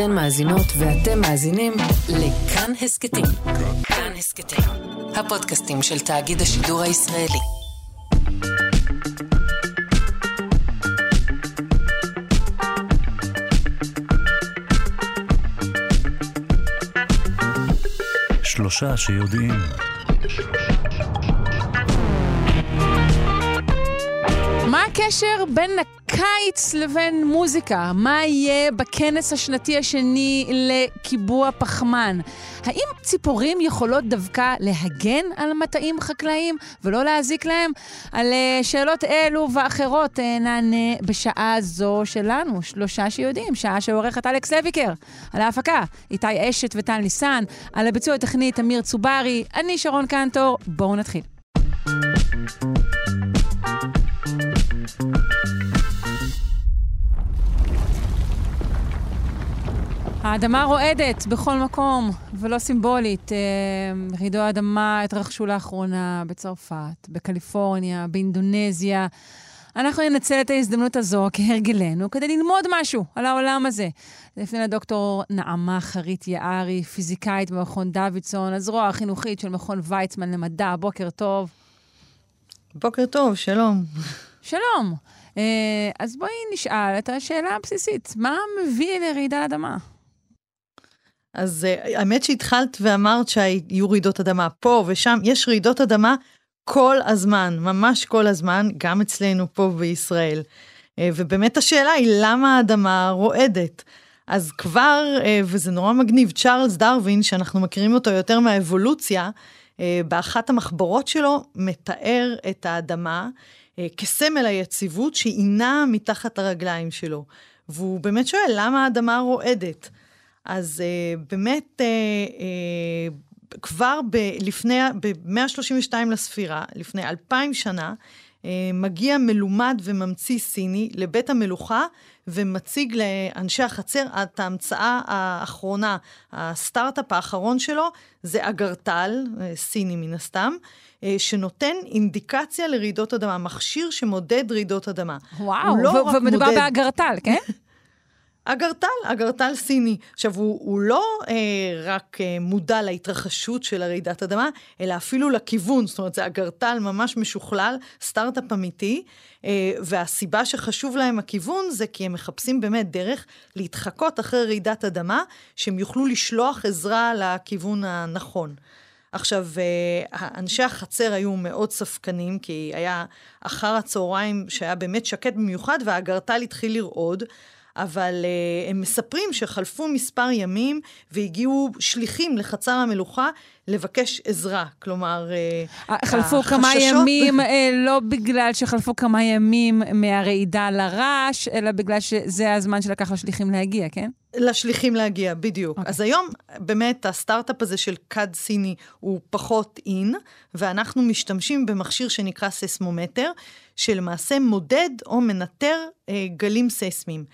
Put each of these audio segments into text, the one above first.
אתן מאזינות ואתם מאזינים לכאן הסכתים. כאן הסכתים, הפודקאסטים של תאגיד השידור הישראלי. שלושה שיודעים. מה הקשר בין הקיץ לבין מוזיקה? מה יהיה בכנס השנתי השני לקיבוע פחמן? האם ציפורים יכולות דווקא להגן על מטעים חקלאיים ולא להזיק להם? על אה, שאלות אלו ואחרות אה, נענה בשעה זו שלנו, שלושה שיודעים, שעה שעורכת אלכס לויקר. על ההפקה, איתי אשת וטל ניסן, על הביצוע הטכני תמיר צוברי, אני שרון קנטור, בואו נתחיל. האדמה רועדת בכל מקום, ולא סימבולית. רעידו האדמה התרחשו לאחרונה בצרפת, בקליפורניה, באינדונזיה. אנחנו ננצל את ההזדמנות הזו כהרגלנו כדי ללמוד משהו על העולם הזה. לפני לדוקטור נעמה חרית יערי, פיזיקאית במכון דוידסון, הזרוע החינוכית של מכון ויצמן למדע. בוקר טוב. בוקר טוב, שלום. שלום. אז בואי נשאל את השאלה הבסיסית, מה מביא לרעידת אדמה? אז uh, האמת שהתחלת ואמרת שהיו רעידות אדמה פה ושם, יש רעידות אדמה כל הזמן, ממש כל הזמן, גם אצלנו פה בישראל. Uh, ובאמת השאלה היא, למה האדמה רועדת? אז כבר, uh, וזה נורא מגניב, צ'ארלס דרווין, שאנחנו מכירים אותו יותר מהאבולוציה, באחת המחברות שלו מתאר את האדמה כסמל היציבות שהיא נעה מתחת לרגליים שלו. והוא באמת שואל, למה האדמה רועדת? אז uh, באמת, uh, uh, כבר ב- לפני, ב-132 לספירה, לפני אלפיים שנה, uh, מגיע מלומד וממציא סיני לבית המלוכה ומציג לאנשי החצר את ההמצאה האחרונה, הסטארט-אפ האחרון שלו, זה אגרטל, סיני מן הסתם, שנותן אינדיקציה לרעידות אדמה, מכשיר שמודד רעידות אדמה. וואו, לא ו- ומדובר. באגרטל, כן? אגרטל, אגרטל סיני. עכשיו, הוא, הוא לא אה, רק אה, מודע להתרחשות של הרעידת אדמה, אלא אפילו לכיוון. זאת אומרת, זה אגרטל ממש משוכלל, סטארט-אפ אמיתי, אה, והסיבה שחשוב להם הכיוון זה כי הם מחפשים באמת דרך להתחקות אחרי רעידת אדמה, שהם יוכלו לשלוח עזרה לכיוון הנכון. עכשיו, אנשי החצר היו מאוד ספקנים, כי היה אחר הצהריים שהיה באמת שקט במיוחד, והאגרטל התחיל לרעוד. אבל uh, הם מספרים שחלפו מספר ימים והגיעו שליחים לחצר המלוכה לבקש עזרה. כלומר, uh, חלפו החששות... כמה ימים, uh, לא בגלל שחלפו כמה ימים מהרעידה לרעש, אלא בגלל שזה הזמן שלקח לשליחים להגיע, כן? לשליחים להגיע, בדיוק. Okay. אוקיי. אז היום באמת הסטארט-אפ הזה של כד סיני הוא פחות אין, ואנחנו משתמשים במכשיר שנקרא ססמומטר, שלמעשה מודד או מנטר אה, גלים ססמיים.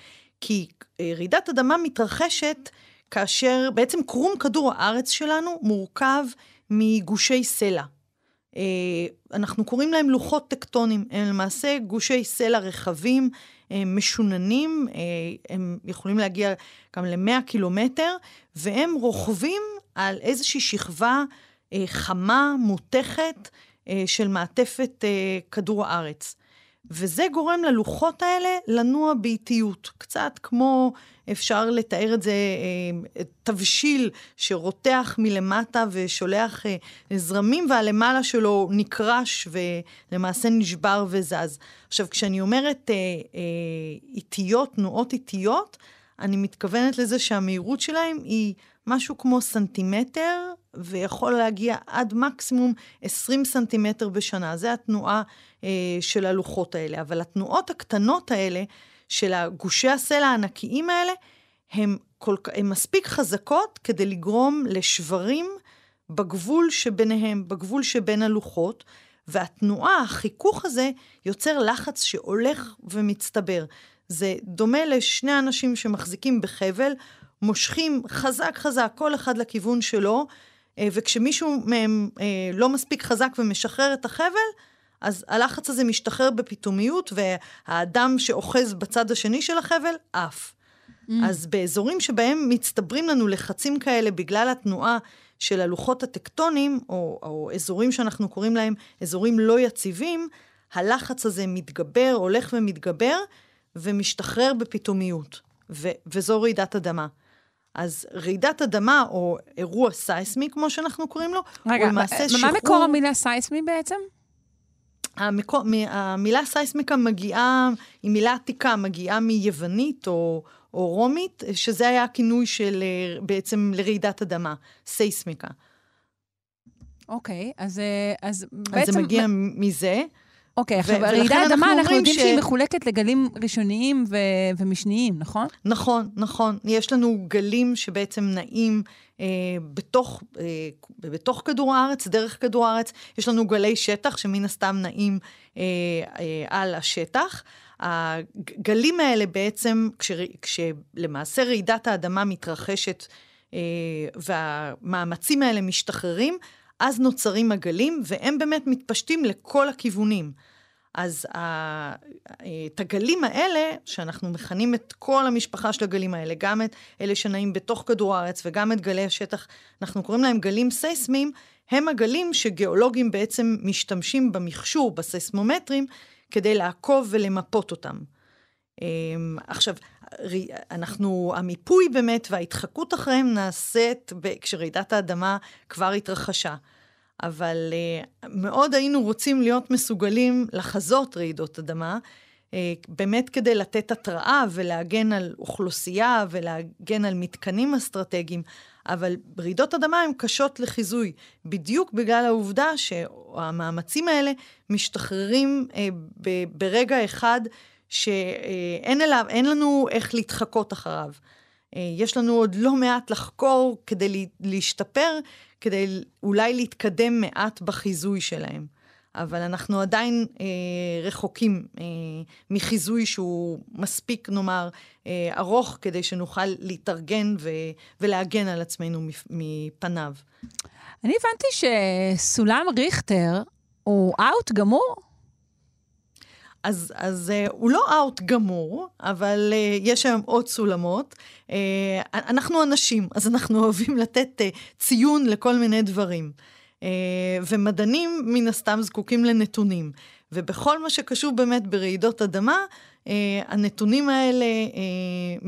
כי אה, רעידת אדמה מתרחשת כאשר בעצם קרום כדור הארץ שלנו מורכב מגושי סלע. אה, אנחנו קוראים להם לוחות טקטונים, הם למעשה גושי סלע רחבים, משוננים, אה, הם יכולים להגיע גם ל-100 קילומטר, והם רוכבים על איזושהי שכבה חמה, מותכת, של מעטפת כדור הארץ. וזה גורם ללוחות האלה לנוע באיטיות. קצת כמו, אפשר לתאר את זה, אה, תבשיל שרותח מלמטה ושולח אה, זרמים, והלמעלה שלו נקרש ולמעשה נשבר וזז. עכשיו, כשאני אומרת אה, איטיות, תנועות איטיות, אני מתכוונת לזה שהמהירות שלהם היא משהו כמו סנטימטר, ויכול להגיע עד מקסימום 20 סנטימטר בשנה. זה התנועה אה, של הלוחות האלה. אבל התנועות הקטנות האלה, של הגושי הסלע הענקיים האלה, הן מספיק חזקות כדי לגרום לשברים בגבול שביניהם, בגבול שבין הלוחות, והתנועה, החיכוך הזה, יוצר לחץ שהולך ומצטבר. זה דומה לשני אנשים שמחזיקים בחבל, מושכים חזק חזק, כל אחד לכיוון שלו, אה, וכשמישהו מהם אה, לא מספיק חזק ומשחרר את החבל, אז הלחץ הזה משתחרר בפתאומיות, והאדם שאוחז בצד השני של החבל עף. Mm. אז באזורים שבהם מצטברים לנו לחצים כאלה בגלל התנועה של הלוחות הטקטונים, או, או אזורים שאנחנו קוראים להם אזורים לא יציבים, הלחץ הזה מתגבר, הולך ומתגבר, ומשתחרר בפתאומיות, ו, וזו רעידת אדמה. אז רעידת אדמה, או אירוע סייסמי, כמו שאנחנו קוראים לו, רגע, הוא למעשה שחרור... מה מקור המילה סייסמי בעצם? המקור, מ- המילה סייסמיקה מגיעה, היא מילה עתיקה, מגיעה מיוונית או, או רומית, שזה היה הכינוי של אה, בעצם לרעידת אדמה, סייסמיקה. אוקיי, אז, אה, אז בעצם... אז זה מגיע מזה. אוקיי, עכשיו, רעידת אנחנו אדמה, אנחנו יודעים ש- שהיא מחולקת לגלים ראשוניים ו- ומשניים, נכון? נכון, נכון. יש לנו גלים שבעצם נעים אה, בתוך, אה, בתוך כדור הארץ, דרך כדור הארץ. יש לנו גלי שטח שמן הסתם נעים אה, אה, על השטח. הגלים האלה בעצם, כשר, כשלמעשה רעידת האדמה מתרחשת אה, והמאמצים האלה משתחררים, אז נוצרים הגלים, והם באמת מתפשטים לכל הכיוונים. אז את הגלים האלה, שאנחנו מכנים את כל המשפחה של הגלים האלה, גם את אלה שנעים בתוך כדור הארץ וגם את גלי השטח, אנחנו קוראים להם גלים סייסמיים, הם הגלים שגיאולוגים בעצם משתמשים במכשור, בסייסמומטרים, כדי לעקוב ולמפות אותם. אמ, עכשיו, אנחנו, המיפוי באמת וההתחקות אחריהם נעשית כשרעידת האדמה כבר התרחשה. אבל uh, מאוד היינו רוצים להיות מסוגלים לחזות רעידות אדמה, uh, באמת כדי לתת התראה ולהגן על אוכלוסייה ולהגן על מתקנים אסטרטגיים, אבל רעידות אדמה הן קשות לחיזוי, בדיוק בגלל העובדה שהמאמצים האלה משתחררים ב- ברגע אחד שאין אליו, אין לנו איך להתחקות אחריו. Uh, יש לנו עוד לא מעט לחקור כדי לה- להשתפר, כדי אולי להתקדם מעט בחיזוי שלהם. אבל אנחנו עדיין אה, רחוקים אה, מחיזוי שהוא מספיק, נאמר, אה, ארוך, כדי שנוכל להתארגן ו- ולהגן על עצמנו מפ- מפניו. אני הבנתי שסולם ריכטר הוא אאוט גמור? אז, אז uh, הוא לא אאוט גמור, אבל uh, יש היום עוד סולמות. Uh, אנחנו אנשים, אז אנחנו אוהבים לתת uh, ציון לכל מיני דברים. Uh, ומדענים מן הסתם זקוקים לנתונים. ובכל מה שקשור באמת ברעידות אדמה, uh, הנתונים האלה uh,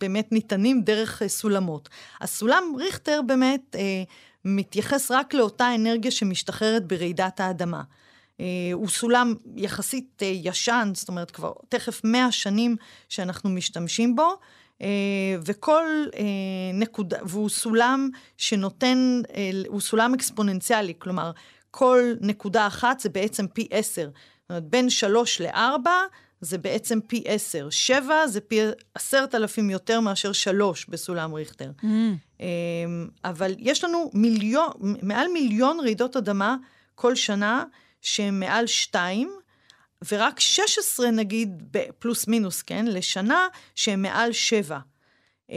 באמת ניתנים דרך uh, סולמות. הסולם ריכטר באמת uh, מתייחס רק לאותה אנרגיה שמשתחררת ברעידת האדמה. Uh, הוא סולם יחסית uh, ישן, זאת אומרת כבר תכף 100 שנים שאנחנו משתמשים בו, uh, וכל נקודה, והוא סולם שנותן, הוא סולם אקספוננציאלי, כלומר, כל נקודה אחת זה בעצם פי 10. זאת אומרת, בין 3 ל-4 זה בעצם פי 10. 7 זה פי 10,000 יותר מאשר 3 בסולם ריכטר. Mm. אבל יש לנו מיליון, מעל מיליון רעידות אדמה כל שנה, שהן מעל שתיים, ורק 16 נגיד, פלוס מינוס, כן, לשנה, שהן מעל שבע. אה,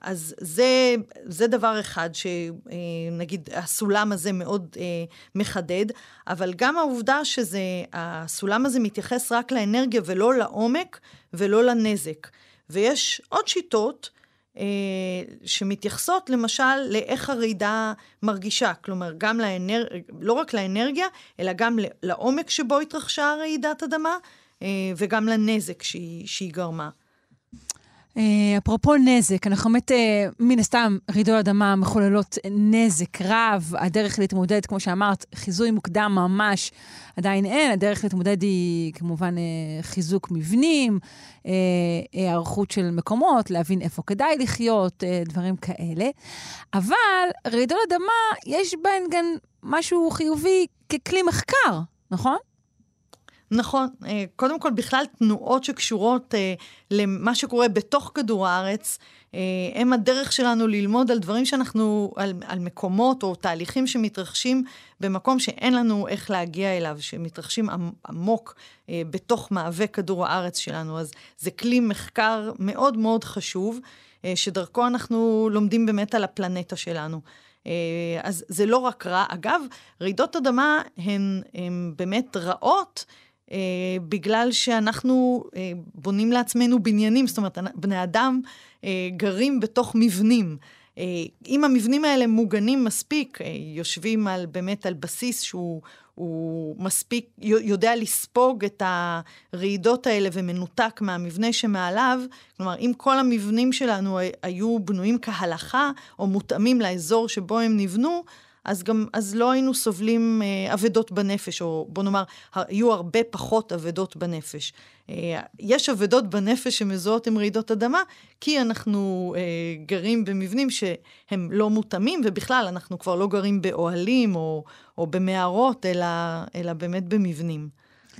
אז זה, זה דבר אחד שנגיד הסולם הזה מאוד אה, מחדד, אבל גם העובדה שזה, הסולם הזה מתייחס רק לאנרגיה ולא לעומק ולא לנזק. ויש עוד שיטות אה, שמתייחסות למשל לאיך הרעידה מרגישה, כלומר גם לאנר... לא רק לאנרגיה, אלא גם לעומק שבו התרחשה רעידת אדמה אה, וגם לנזק שהיא, שהיא גרמה. אה, אפרופו נזק, אנחנו באמת, אה, מן הסתם, רעידות אדמה מחוללות נזק רב. הדרך להתמודד, כמו שאמרת, חיזוי מוקדם ממש עדיין אין. הדרך להתמודד היא כמובן אה, חיזוק מבנים, היערכות של מקומות, להבין איפה כדאי לחיות, דברים כאלה. אבל רעידות אדמה, יש בהן גם משהו חיובי ככלי מחקר, נכון? נכון, אה, קודם כל בכלל תנועות שקשורות אה, למה שקורה בתוך כדור הארץ, אה, הם הדרך שלנו ללמוד על דברים שאנחנו, על, על מקומות או תהליכים שמתרחשים במקום שאין לנו איך להגיע אליו, שמתרחשים עמוק בתוך מאווה כדור הארץ שלנו. אז זה כלי מחקר מאוד מאוד חשוב, שדרכו אנחנו לומדים באמת על הפלנטה שלנו. אז זה לא רק רע. אגב, רעידות אדמה הן, הן באמת רעות. אה, בגלל שאנחנו אה, בונים לעצמנו בניינים, זאת אומרת, בני אדם אה, גרים בתוך מבנים. אה, אם המבנים האלה מוגנים מספיק, אה, יושבים על, באמת על בסיס שהוא הוא מספיק, יודע לספוג את הרעידות האלה ומנותק מהמבנה שמעליו, כלומר, אם כל המבנים שלנו היו בנויים כהלכה, או מותאמים לאזור שבו הם נבנו, אז גם, אז לא היינו סובלים אה, אבדות בנפש, או בוא נאמר, היו הרבה פחות אבדות בנפש. אה, יש אבדות בנפש שמזוהות עם רעידות אדמה, כי אנחנו אה, גרים במבנים שהם לא מותאמים, ובכלל, אנחנו כבר לא גרים באוהלים או, או במערות, אלא, אלא באמת במבנים.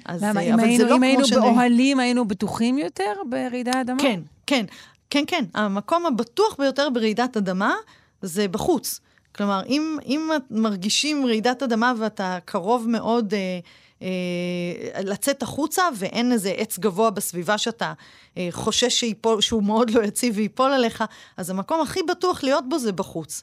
אז, למה, אה, אם היינו, לא אם היינו שאני... באוהלים, היינו בטוחים יותר ברעידת אדמה? כן, כן, כן, כן. המקום הבטוח ביותר ברעידת אדמה זה בחוץ. כלומר, אם, אם מרגישים רעידת אדמה ואתה קרוב מאוד אה, אה, לצאת החוצה ואין איזה עץ גבוה בסביבה שאתה אה, חושש שיפול, שהוא מאוד לא יציב וייפול עליך, אז המקום הכי בטוח להיות בו זה בחוץ.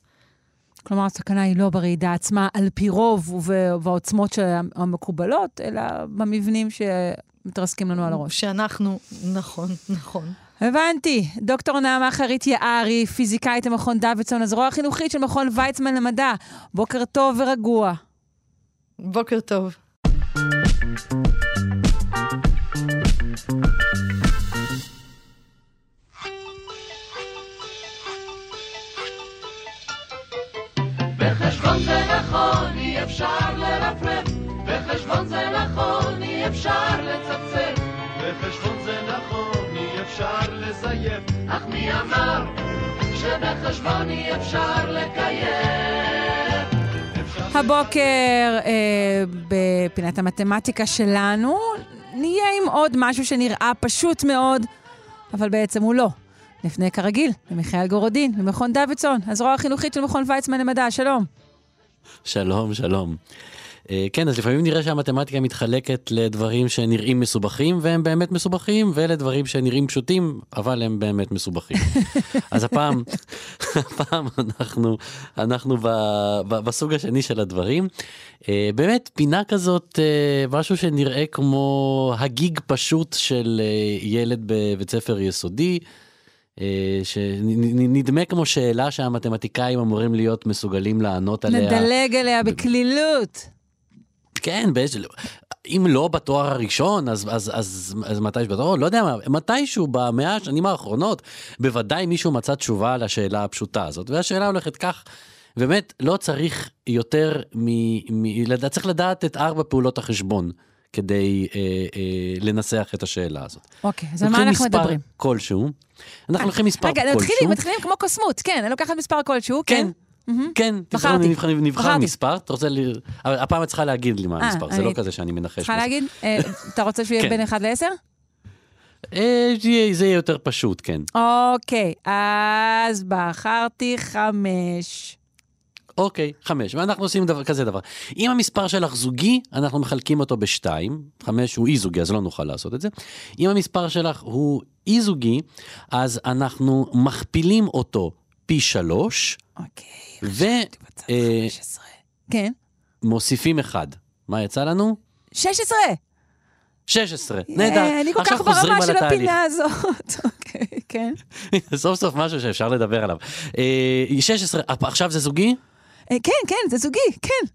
כלומר, הסכנה היא לא ברעידה עצמה על פי רוב ובעוצמות המקובלות, אלא במבנים שמתרסקים לנו על הראש. שאנחנו, נכון, נכון. הבנתי. דוקטור נעמה חרית יערי, פיזיקאית המכון דוידסון, הזרוע החינוכית של מכון ויצמן למדע. בוקר טוב ורגוע. בוקר טוב. בחשבון זה נכון, אי אפשר לרפרף, בחשבון זה נכון, אי אפשר אפשר לזייף, אך מי אמר שבחשבון אי אפשר לקיים? הבוקר אה, בפינת המתמטיקה שלנו נהיה עם עוד משהו שנראה פשוט מאוד, אבל בעצם הוא לא. נפנה כרגיל למיכאל גורודין ממכון דוידסון, הזרוע החינוכית של מכון ויצמן למדע, שלום. שלום, שלום. אה, כן, אז לפעמים נראה שהמתמטיקה מתחלקת לדברים שנראים מסובכים והם באמת מסובכים, ולדברים שנראים פשוטים, אבל הם באמת מסובכים. אז הפעם, הפעם אנחנו, אנחנו ב, ב, בסוג השני של הדברים. אה, באמת, פינה כזאת, אה, משהו שנראה כמו הגיג פשוט של ילד בבית ספר יסודי. שנדמה כמו שאלה שהמתמטיקאים אמורים להיות מסוגלים לענות עליה. נדלג עליה בקלילות. כן, באיזה... אם לא בתואר הראשון, אז, אז, אז, אז מתי בתואר, לא יודע מה, מתישהו במאה השנים האחרונות, בוודאי מישהו מצא תשובה לשאלה הפשוטה הזאת. והשאלה הולכת כך, באמת, לא צריך יותר מ... מ צריך לדעת את ארבע פעולות החשבון. כדי אה, אה, לנסח את השאלה הזאת. אוקיי, אז על מה אנחנו מדברים? כלשהו, אנחנו לוקחים מספר כלשהו. רגע, מתחילים כמו קוסמות, כן, אני לוקחת מספר כלשהו, כן. כן. כן, בחרתי. נבחר מספר, אתה רוצה, ל... הפעם את צריכה להגיד לי מה אה, המספר, זה לא כזה שאני מנחש. צריכה להגיד? אה, אתה רוצה שהוא יהיה כן. בין 1 ל-10? אה, זה יהיה יותר פשוט, כן. אוקיי, אז בחרתי 5. אוקיי, חמש. ואנחנו עושים דבר, כזה דבר. אם המספר שלך זוגי, אנחנו מחלקים אותו בשתיים. חמש הוא אי זוגי, אז לא נוכל לעשות את זה. אם המספר שלך הוא אי זוגי, אז אנחנו מכפילים אותו פי שלוש. אוקיי, ו... אה, כן. מוסיפים אחד. מה יצא לנו? 16! 16, נהדר. אני כל כך ברמה של הפינה הזאת. אוקיי, כן. סוף סוף משהו שאפשר לדבר עליו. 16, אה, עכשיו זה זוגי? אה, כן, כן, זה זוגי, כן.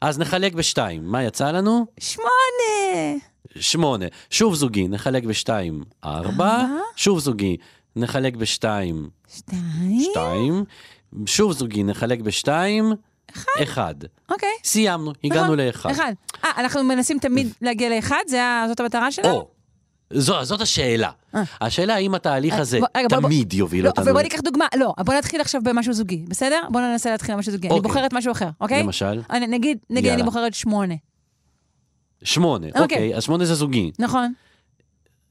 אז נחלק בשתיים. מה יצא לנו? שמונה. שמונה. שוב זוגי, נחלק בשתיים. ארבע. שוב זוגי, נחלק בשתיים. שתיים. שתיים. שוב זוגי, נחלק בשתיים. אחד. אחד. אוקיי. סיימנו, הגענו נכון, לאחד. אחד. אה, אנחנו מנסים תמיד להגיע לאחד? זאת המטרה שלנו? או. זו, זאת השאלה. אה. השאלה האם התהליך אה, הזה רגע, תמיד בוא, יוביל לא, אותנו... ובוא ניקח דוגמה, לא, בוא נתחיל עכשיו במשהו זוגי, בסדר? בוא ננסה להתחיל במשהו זוגי. אוקיי. אני בוחרת משהו אחר, אוקיי? למשל? אני, נגיד, נגיד אני בוחרת שמונה. שמונה, אוקיי. אוקיי, אז שמונה זה זוגי. נכון.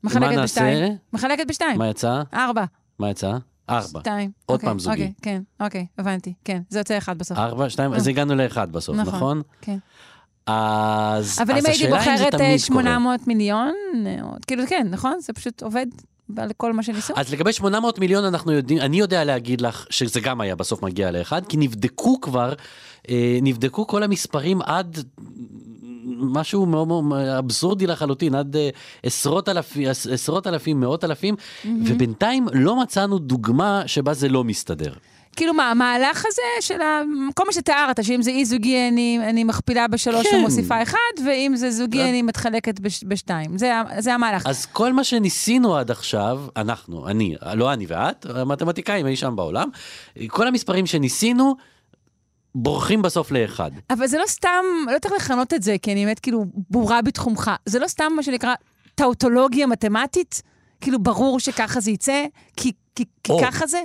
מחלקת בשתיים. מחלקת בשתיים. מה יצא? ארבע. מה יצא? ארבע. שתיים. עוד אוקיי, פעם זוגי. אוקיי, כן, אוקיי, הבנתי, כן. זה יוצא אחד בסוף. ארבע, שתיים, אז אה. הגענו לאחד בסוף, נכון? נכון? כן. אז, אבל אם הייתי בוחרת 800 אה, מיליון, אה, כאילו כן, נכון? זה פשוט עובד על כל מה שניסו? אז לגבי 800 מיליון אנחנו יודעים, אני יודע להגיד לך שזה גם היה בסוף מגיע לאחד, כי נבדקו כבר, נבדקו כל המספרים עד משהו מאוד מאוד אבסורדי לחלוטין, עד אה, עשרות אלפים, עשרות אלפים, מאות אלפים, ובינתיים לא מצאנו דוגמה שבה זה לא מסתדר. כאילו מה, המהלך הזה של ה... כל מה שתיארת, שאם זה אי זוגי אני, אני מכפילה בשלוש כן. ומוסיפה אחד, ואם זה זוגי אני מתחלקת בש, בשתיים. זה, זה המהלך. אז כל מה שניסינו עד עכשיו, אנחנו, אני, לא אני ואת, המתמטיקאים אי שם בעולם, כל המספרים שניסינו, בורחים בסוף לאחד. אבל זה לא סתם, לא צריך לכנות את זה, כי אני באמת כאילו בורה בתחומך. זה לא סתם מה שנקרא טאוטולוגיה מתמטית? כאילו ברור שככה זה יצא? כי, כי, כי או. ככה זה?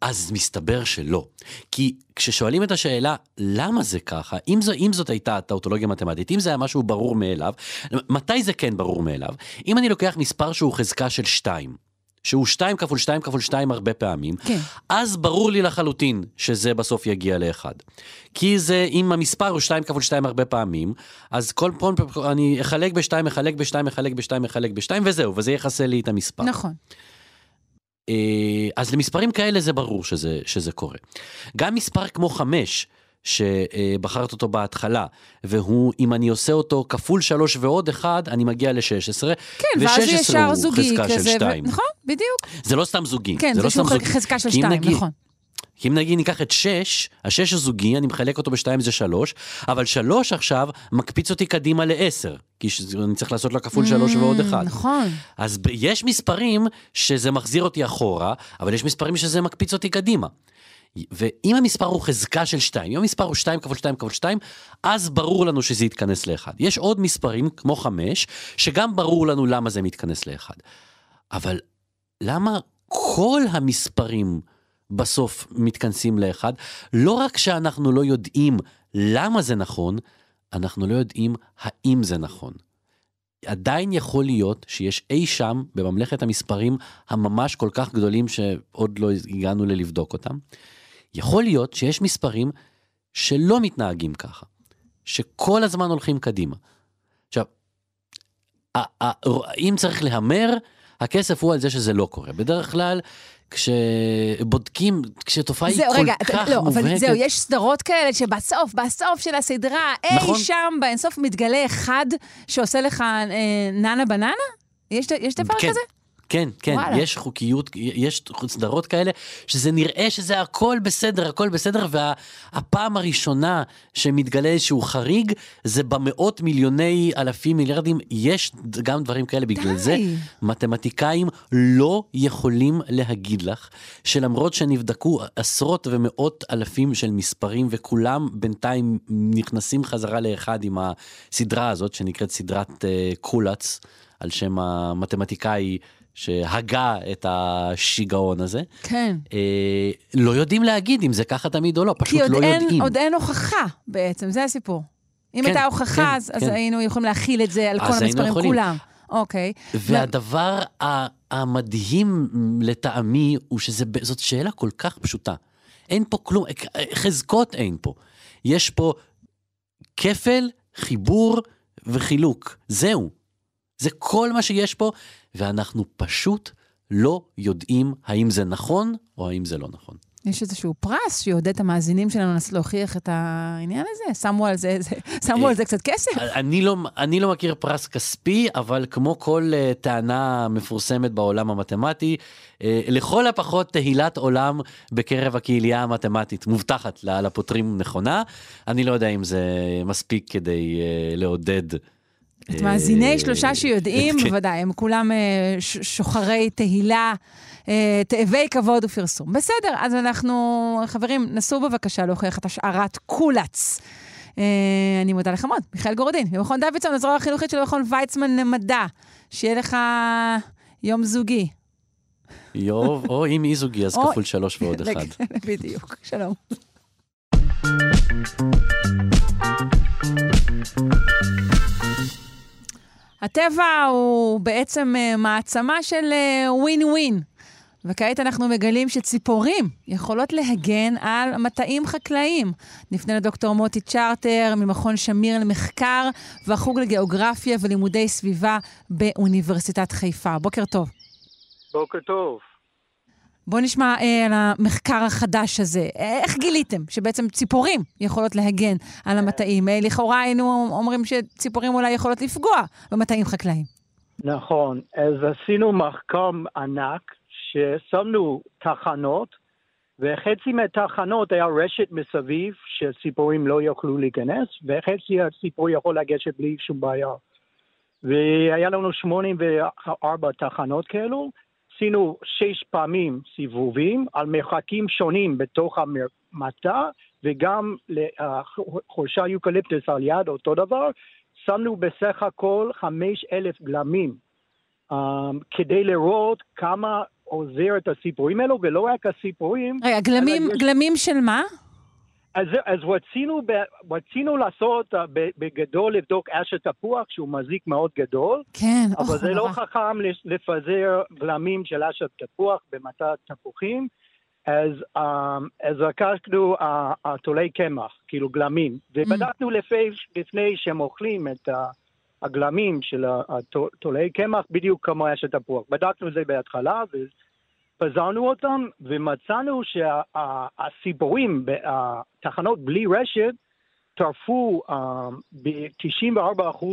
אז מסתבר שלא. כי כששואלים את השאלה, למה זה ככה, אם, זו, אם זאת הייתה טאוטולוגיה מתמטית, אם זה היה משהו ברור מאליו, מתי זה כן ברור מאליו? אם אני לוקח מספר שהוא חזקה של 2, שהוא 2 כפול 2 כפול 2 הרבה פעמים, כן. אז ברור לי לחלוטין שזה בסוף יגיע לאחד. כי זה, אם המספר הוא 2 כפול 2 הרבה פעמים, אז כל פעם אני אחלק ב-2, אחלק ב-2, אחלק ב-2, אחלק ב-2, וזהו, וזה יכסה לי את המספר. נכון. אה, אז למספרים כאלה זה ברור שזה, שזה קורה. גם מספר כמו 5, שבחרת אותו בהתחלה, והוא, אם אני עושה אותו כפול 3 ועוד 1, אני מגיע ל-16, כן, ואז הוא ישר זוגי חזקה כזה. של 2. ו... נכון, בדיוק. זה לא סתם זוגי. כן, זה זה לא סתם זוגי. חזקה של שתיים, נגיד- נכון. כי אם נגיד ניקח את 6, ה-6 הזוגי, אני מחלק אותו ב-2 זה 3, אבל 3 עכשיו מקפיץ אותי קדימה ל-10, כי ש- אני צריך לעשות לו כפול 3 ועוד 1. נכון. אז ב- יש מספרים שזה מחזיר אותי אחורה, אבל יש מספרים שזה מקפיץ אותי קדימה. ואם המספר הוא חזקה של 2, אם המספר הוא 2 כפול 2 כפול 2, אז ברור לנו שזה יתכנס לאחד. יש עוד מספרים, כמו 5, שגם ברור לנו למה זה מתכנס לאחד. אבל למה כל המספרים בסוף מתכנסים לאחד? לא רק שאנחנו לא יודעים למה זה נכון, אנחנו לא יודעים האם זה נכון. עדיין יכול להיות שיש אי שם בממלכת המספרים הממש כל כך גדולים שעוד לא הגענו ללבדוק אותם. יכול להיות שיש מספרים שלא מתנהגים ככה, שכל הזמן הולכים קדימה. עכשיו, אם צריך להמר, הכסף הוא על זה שזה לא קורה. בדרך כלל, כשבודקים, כשתופעה היא כל רגע, כך לא, מובהקת... אבל זהו, יש סדרות כאלה שבסוף, בסוף של הסדרה, אי נכון. שם באינסוף מתגלה אחד שעושה לך אה, ננה בננה? יש, יש דבר כן. כזה? כן, כן, וואלה. יש חוקיות, יש סדרות כאלה, שזה נראה שזה הכל בסדר, הכל בסדר, והפעם הראשונה שמתגלה איזשהו חריג, זה במאות מיליוני אלפים מיליארדים, יש גם דברים כאלה, בגלל די. זה מתמטיקאים לא יכולים להגיד לך שלמרות שנבדקו עשרות ומאות אלפים של מספרים, וכולם בינתיים נכנסים חזרה לאחד עם הסדרה הזאת, שנקראת סדרת אה, קולץ, על שם המתמטיקאי שהגה את השיגעון הזה, כן. אה, לא יודעים להגיד אם זה ככה תמיד או לא, פשוט כי לא אין, יודעים. עוד אין הוכחה בעצם, זה הסיפור. אם כן, הייתה הוכחה, כן, אז, אז כן. היינו יכולים להכיל את זה על אז כל המספרים. כולם. אוקיי. והדבר ה- המדהים לטעמי הוא שזאת שאלה כל כך פשוטה. אין פה כלום, חזקות אין פה. יש פה כפל, חיבור וחילוק. זהו. זה כל מה שיש פה, ואנחנו פשוט לא יודעים האם זה נכון או האם זה לא נכון. יש איזשהו פרס שיעודד את המאזינים שלנו לנסות להוכיח את העניין הזה? שמו על זה, זה, שמו על זה קצת כסף? אני לא, אני לא מכיר פרס כספי, אבל כמו כל uh, טענה מפורסמת בעולם המתמטי, uh, לכל הפחות תהילת עולם בקרב הקהילייה המתמטית מובטחת לפותרים נכונה. אני לא יודע אם זה מספיק כדי uh, לעודד. את אה, מאזיני שלושה שיודעים, כן. בוודאי, הם כולם אה, שוחרי תהילה, אה, תאבי כבוד ופרסום. בסדר, אז אנחנו, חברים, נסו בבקשה להוכיח את השערת קולץ. אני מודה לך מאוד, מיכאל גורדין, ממכון דוידסון, הזרוע החינוכית של מכון ויצמן למדע. שיהיה לך יום זוגי. יוב, או אם אי זוגי, אז כפול שלוש ועוד אחד. בדיוק, שלום. הטבע הוא בעצם אה, מעצמה של ווין ווין. וכעת אנחנו מגלים שציפורים יכולות להגן על מטעים חקלאיים. נפנה לדוקטור מוטי צ'רטר ממכון שמיר למחקר והחוג לגיאוגרפיה ולימודי סביבה באוניברסיטת חיפה. בוקר טוב. בוקר טוב. בואו נשמע אה, על המחקר החדש הזה. איך גיליתם שבעצם ציפורים יכולות להגן על המטעים? אה, לכאורה היינו אומרים שציפורים אולי יכולות לפגוע במטעים חקלאיים. נכון, אז עשינו מחקר ענק ששמנו תחנות, וחצי מהתחנות היה רשת מסביב שציפורים לא יוכלו להיכנס, וחצי הציפור יכול לגשת בלי שום בעיה. והיה לנו 84 תחנות כאלו, עשינו שש פעמים סיבובים על מרחקים שונים בתוך המטע, וגם לחורשה יוקליפטוס על יד, אותו דבר, שמנו בסך הכל חמש אלף גלמים, um, כדי לראות כמה עוזר את הסיפורים האלו, ולא רק הסיפורים. רגע, גלמים, יש... גלמים של מה? אז, אז רצינו, רצינו לעשות uh, בגדול לבדוק אשת תפוח, שהוא מזיק מאוד גדול. כן. אבל זה לא חכם לפזר גלמים של אשת תפוח במטע תפוחים. אז, um, אז לקחנו תולי קמח, כאילו גלמים, ובדקנו mm. לפי, לפני שהם אוכלים את הגלמים של תולי קמח, בדיוק כמו אשת תפוח. בדקנו את זה בהתחלה, פזרנו אותם ומצאנו שהסיפורים בתחנות בלי רשת טרפו uh, ב-94%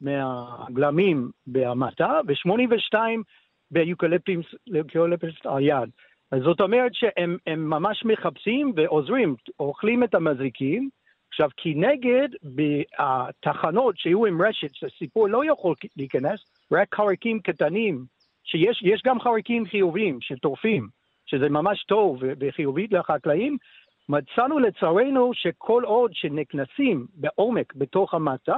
מהגלמים במטע ו-82 באיוקליפטוס על יד. אז זאת אומרת שהם ממש מחפשים ועוזרים, אוכלים את המזיקים. עכשיו, כנגד בתחנות שהיו עם רשת, שהסיפור לא יכול להיכנס, רק חרקים קטנים שיש גם חריקים חיוביים שטורפים, שזה ממש טוב וחיובית לחקלאים, מצאנו לצערנו שכל עוד שנכנסים בעומק בתוך המטע,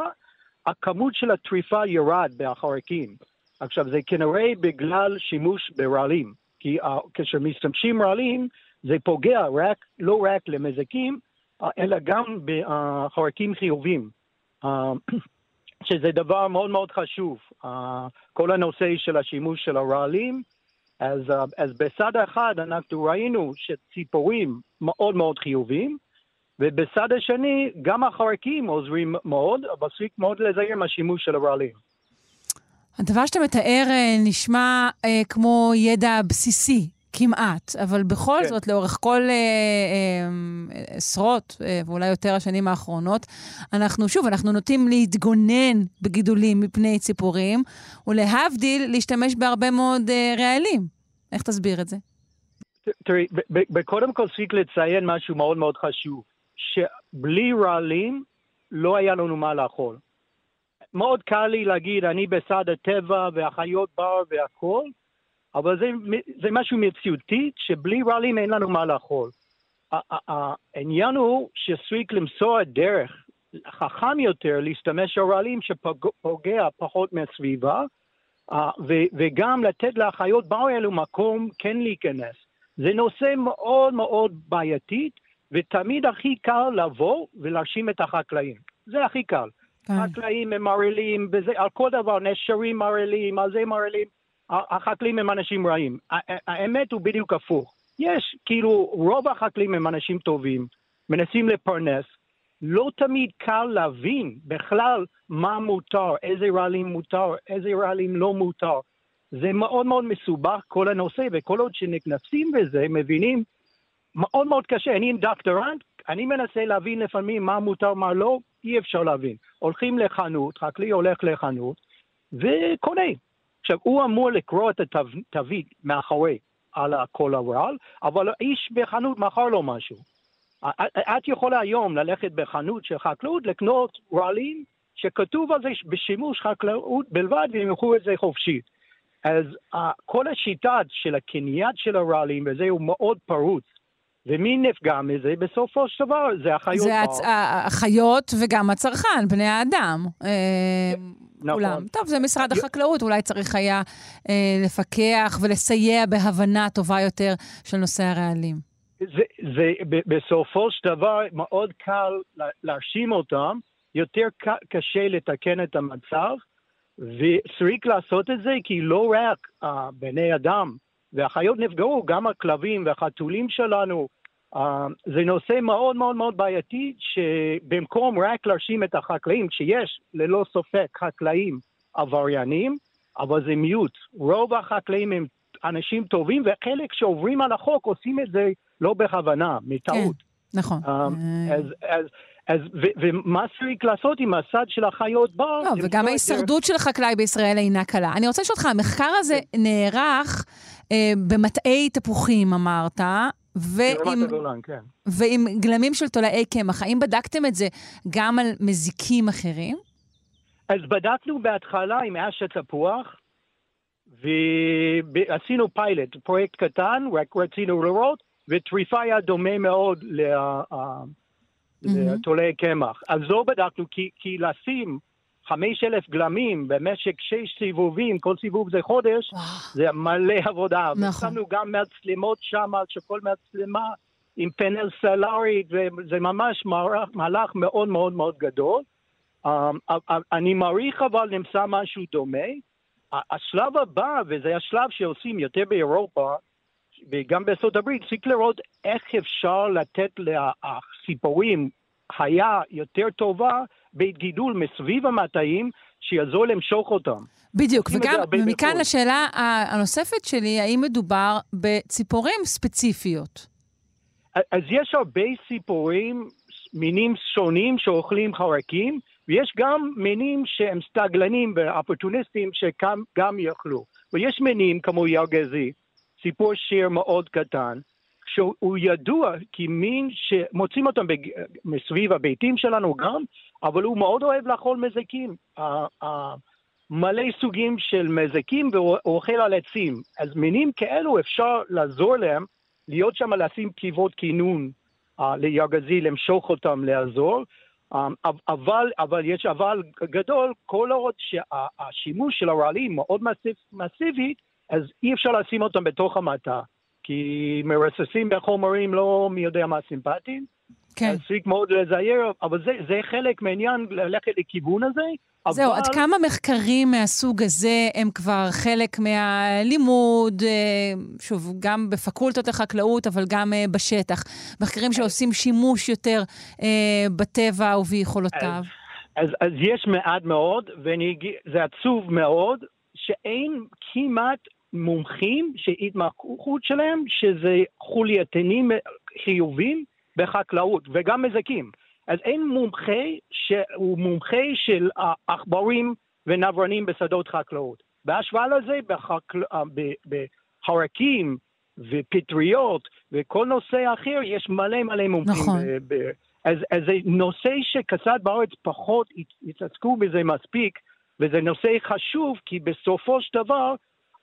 הכמות של הטריפה ירד בחריקים. עכשיו, זה כנראה בגלל שימוש ברעלים, כי כשמשתמשים רעלים, זה פוגע רק, לא רק למזיקים, אלא גם בחריקים חיוביים. Uh, שזה דבר מאוד מאוד חשוב, uh, כל הנושא של השימוש של הרעלים. אז, uh, אז בצד אחד אנחנו ראינו שציפורים מאוד מאוד חיוביים, ובצד השני גם החרקים עוזרים מאוד, אבל צריך מאוד לזהר מהשימוש של הרעלים. הדבר שאתה מתאר אה, נשמע אה, כמו ידע בסיסי, כמעט, אבל בכל כן. זאת, לאורך כל אה, אה, עשרות אה, ואולי יותר השנים האחרונות, אנחנו, שוב, אנחנו נוטים להתגונן בגידולים מפני ציפורים, ולהבדיל, להשתמש בהרבה מאוד אה, רעלים. איך תסביר את זה? תראי, קודם כל צריך לציין משהו מאוד מאוד חשוב, שבלי רעלים לא היה לנו מה לאכול. מאוד קל לי להגיד, אני בסד הטבע והחיות בר והכול, אבל זה, זה משהו מציאותי, שבלי רעלים אין לנו מה לאכול. העניין הוא שצריך למצוא דרך חכם יותר להשתמש ברעלים שפוגע פחות מהסביבה, וגם לתת לחיות בר האלו מקום כן להיכנס. זה נושא מאוד מאוד בעייתי, ותמיד הכי קל לבוא ולהאשים את החקלאים. זה הכי קל. כן. חקלאים הם מרעילים, על כל דבר, נשרים מרעילים, על זה מרעילים. החקלאים הם אנשים רעים. האמת הוא בדיוק הפוך. יש, כאילו, רוב החקלאים הם אנשים טובים, מנסים לפרנס. לא תמיד קל להבין בכלל מה מותר, איזה רעלים מותר, איזה רעלים לא מותר. זה מאוד מאוד מסובך כל הנושא, וכל עוד שנכנסים בזה, מבינים, מאוד מאוד קשה. אני עם דוקטורנט, אני מנסה להבין לפעמים מה מותר, מה לא, אי אפשר להבין. הולכים לחנות, חקלאי הולך לחנות, וקונה. עכשיו, הוא אמור לקרוא את התווית מאחורי על כל הרעל, אבל האיש בחנות מכר לו משהו. את יכולה היום ללכת בחנות של חקלאות לקנות רעלים שכתוב על זה בשימוש חקלאות בלבד והם ילכו את זה חופשי. אז כל השיטה של הקניית של הרעלים וזה הוא מאוד פרוץ. ומי נפגע מזה? בסופו של דבר זה החיות. זה הצ... החיות וגם הצרכן, בני האדם. אה, נכון. כולם. טוב, זה משרד החקלאות, אולי צריך היה אה, לפקח ולסייע בהבנה טובה יותר של נושא הרעלים. זה, זה בסופו של דבר מאוד קל להאשים אותם, יותר קשה לתקן את המצב, וצריך לעשות את זה כי לא רק uh, בני אדם והחיות נפגעו, גם הכלבים והחתולים שלנו, Uh, זה נושא מאוד מאוד מאוד בעייתי, שבמקום רק להרשים את החקלאים, שיש ללא ספק חקלאים עבריינים, אבל זה מיעוט. רוב החקלאים הם אנשים טובים, וחלק שעוברים על החוק עושים את זה לא בכוונה, מטעות. כן, נכון. Um, אז, אז, אז, ו, ומה צריך לעשות עם הסד של החיות בר? לא, וגם ההישרדות של חקלאי בישראל אינה קלה. אני רוצה לשאול אותך, המחקר הזה כן. נערך אה, במטעי תפוחים, אמרת, ועם, הגולן, כן. ועם גלמים של תולעי קמח. האם בדקתם את זה גם על מזיקים אחרים? אז בדקנו בהתחלה עם אש התפוח, ועשינו פיילוט, פרויקט קטן, רק רצינו לראות, וטריפה היה דומה מאוד ל- לתולעי קמח. אז לא בדקנו, כי, כי לשים חמש אלף גלמים במשך שש סיבובים, כל סיבוב זה חודש, זה מלא עבודה. נכון. ושמנו גם מצלמות שם, שכל מצלמה עם פאנל סלארי, וזה ממש מהלך, מהלך מאוד מאוד מאוד גדול. Um, אני מעריך אבל נמצא משהו דומה. השלב הבא, וזה השלב שעושים יותר באירופה, וגם בארצות הברית, צריך לראות איך אפשר לתת לציפורים חיה יותר טובה בית גידול מסביב המטעים, שיעזור למשוך אותם. בדיוק, וגם, הרבה ומכאן בחו"ל. לשאלה הנוספת שלי, האם מדובר בציפורים ספציפיות? אז יש הרבה סיפורים, מינים שונים שאוכלים חרקים, ויש גם מינים שהם סטגלנים ואופורטוניסטים שגם גם יאכלו. ויש מינים כמו ירגזי, סיפור שיר מאוד קטן, שהוא ידוע כמין שמוצאים אותם בג... מסביב הביתים שלנו גם, אבל הוא מאוד אוהב לאכול מזיקים. מלא סוגים של מזיקים והוא אוכל על עצים. אז מינים כאלו אפשר לעזור להם להיות שם לשים קיבות כינון uh, לירגזי, למשוך אותם, לעזור. Um, אבל, אבל יש אבל גדול, כל עוד שהשימוש של הרעלים מאוד מסיב, מסיבי, אז אי אפשר לשים אותם בתוך המטע, כי מרססים בחומרים לא מי יודע מה סימפטיים. כן. אז צריך מאוד לזהר, אבל זה, זה חלק מהעניין ללכת לכיוון הזה. זהו, אבל... עד כמה מחקרים מהסוג הזה הם כבר חלק מהלימוד, אה, שוב, גם בפקולטות לחקלאות, אבל גם אה, בשטח. מחקרים שעושים שימוש יותר אה, בטבע וביכולותיו. אז, אז יש מעט מאוד, וזה עצוב מאוד, שאין כמעט מומחים שהתמחות שלהם, שזה חולייתנים חיובים בחקלאות, וגם מזיקים. אז אין מומחה שהוא מומחה של עכברים ונברנים בשדות חקלאות. בהשוואה לזה, בחקל... בחרקים ופטריות וכל נושא אחר, יש מלא מלא מומחים. נכון. ב... ב... אז, אז זה נושא שקצת בארץ פחות התעסקו בזה מספיק, וזה נושא חשוב, כי בסופו של דבר,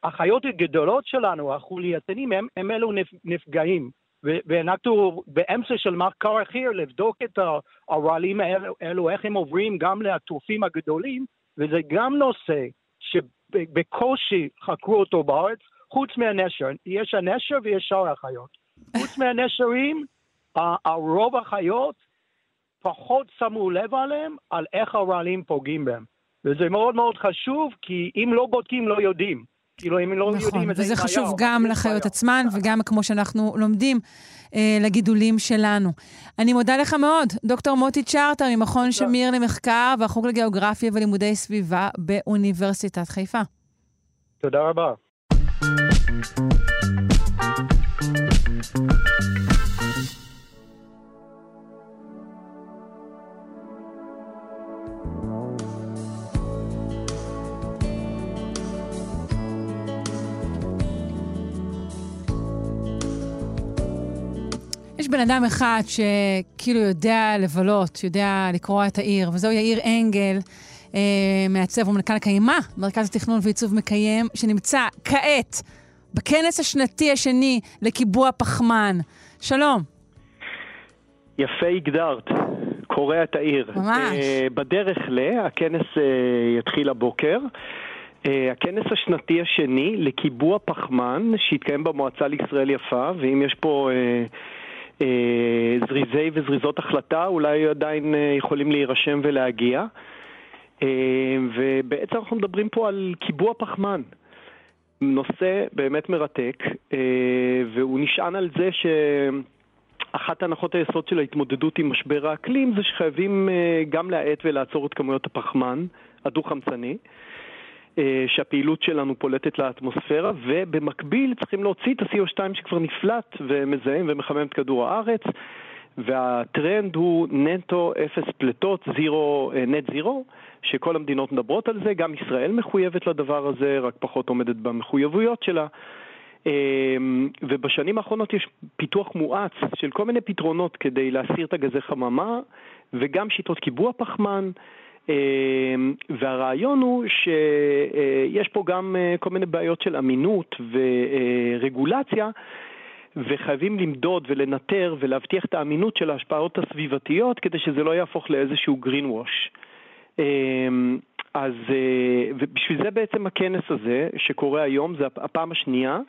החיות הגדולות שלנו, החולייתנים, הם, הם אלו נפגעים. ואנחנו באמצע של מחקר אחר לבדוק את הרעלים האלו, האלו, איך הם עוברים גם לטורפים הגדולים, וזה גם נושא שבקושי חקרו אותו בארץ, חוץ מהנשר. יש הנשר ויש שאר החיות. חוץ מהנשרים, הרוב החיות פחות שמו לב עליהם, על איך הרעלים פוגעים בהם. וזה מאוד מאוד חשוב, כי אם לא בודקים, לא יודעים. כאילו, אם לא נכון, יודעים את זה, וזה אין חשוב בעיה, גם לחיות. עצמן, וגם כמו שאנחנו לומדים, אה, לגידולים שלנו. אני מודה לך מאוד, דוקטור מוטי צ'רטר ממכון שמיר למחקר והחוג לגיאוגרפיה ולימודי סביבה באוניברסיטת חיפה. תודה רבה. בן אדם אחד שכאילו יודע לבלות, יודע לקרוע את העיר, וזהו יאיר אנגל, אה, מעצב ומנכ"ל קיימה, מרכז התכנון ועיצוב מקיים, שנמצא כעת בכנס השנתי השני לקיבוע פחמן. שלום. יפה הגדרת, קורע את העיר. ממש. Uh, בדרך ל... הכנס uh, יתחיל הבוקר. Uh, הכנס השנתי השני לקיבוע פחמן, שהתקיים במועצה לישראל יפה, ואם יש פה uh, זריזי וזריזות החלטה, אולי עדיין uh, יכולים להירשם ולהגיע. Uh, ובעצם אנחנו מדברים פה על קיבוע פחמן. נושא באמת מרתק, והוא נשען על זה ש... אחת הנחות היסוד של ההתמודדות עם משבר האקלים זה שחייבים גם להאט ולעצור את כמויות הפחמן הדו-חמצני. אה, שהפעילות שלנו פולטת לאטמוספירה, ובמקביל צריכים להוציא את ה-CO2 שכבר נפלט ומזהם ומחמם את כדור הארץ. והטרנד הוא נטו אפס פליטות, זירו, נט זירו, שכל המדינות מדברות על זה, גם ישראל מחויבת לדבר הזה, רק פחות עומדת במחויבויות שלה. אמ, ובשנים האחרונות יש פיתוח מואץ של כל מיני פתרונות כדי להסיר את הגזי חממה, וגם שיטות קיבוע פחמן. אמ, והרעיון הוא שיש פה גם אה, כל מיני בעיות של אמינות ורגולציה, וחייבים למדוד ולנטר ולהבטיח את האמינות של ההשפעות הסביבתיות כדי שזה לא יהפוך לאיזשהו green wash. אמ, אז אה, ובשביל זה בעצם הכנס הזה שקורה היום, זה הפעם השנייה,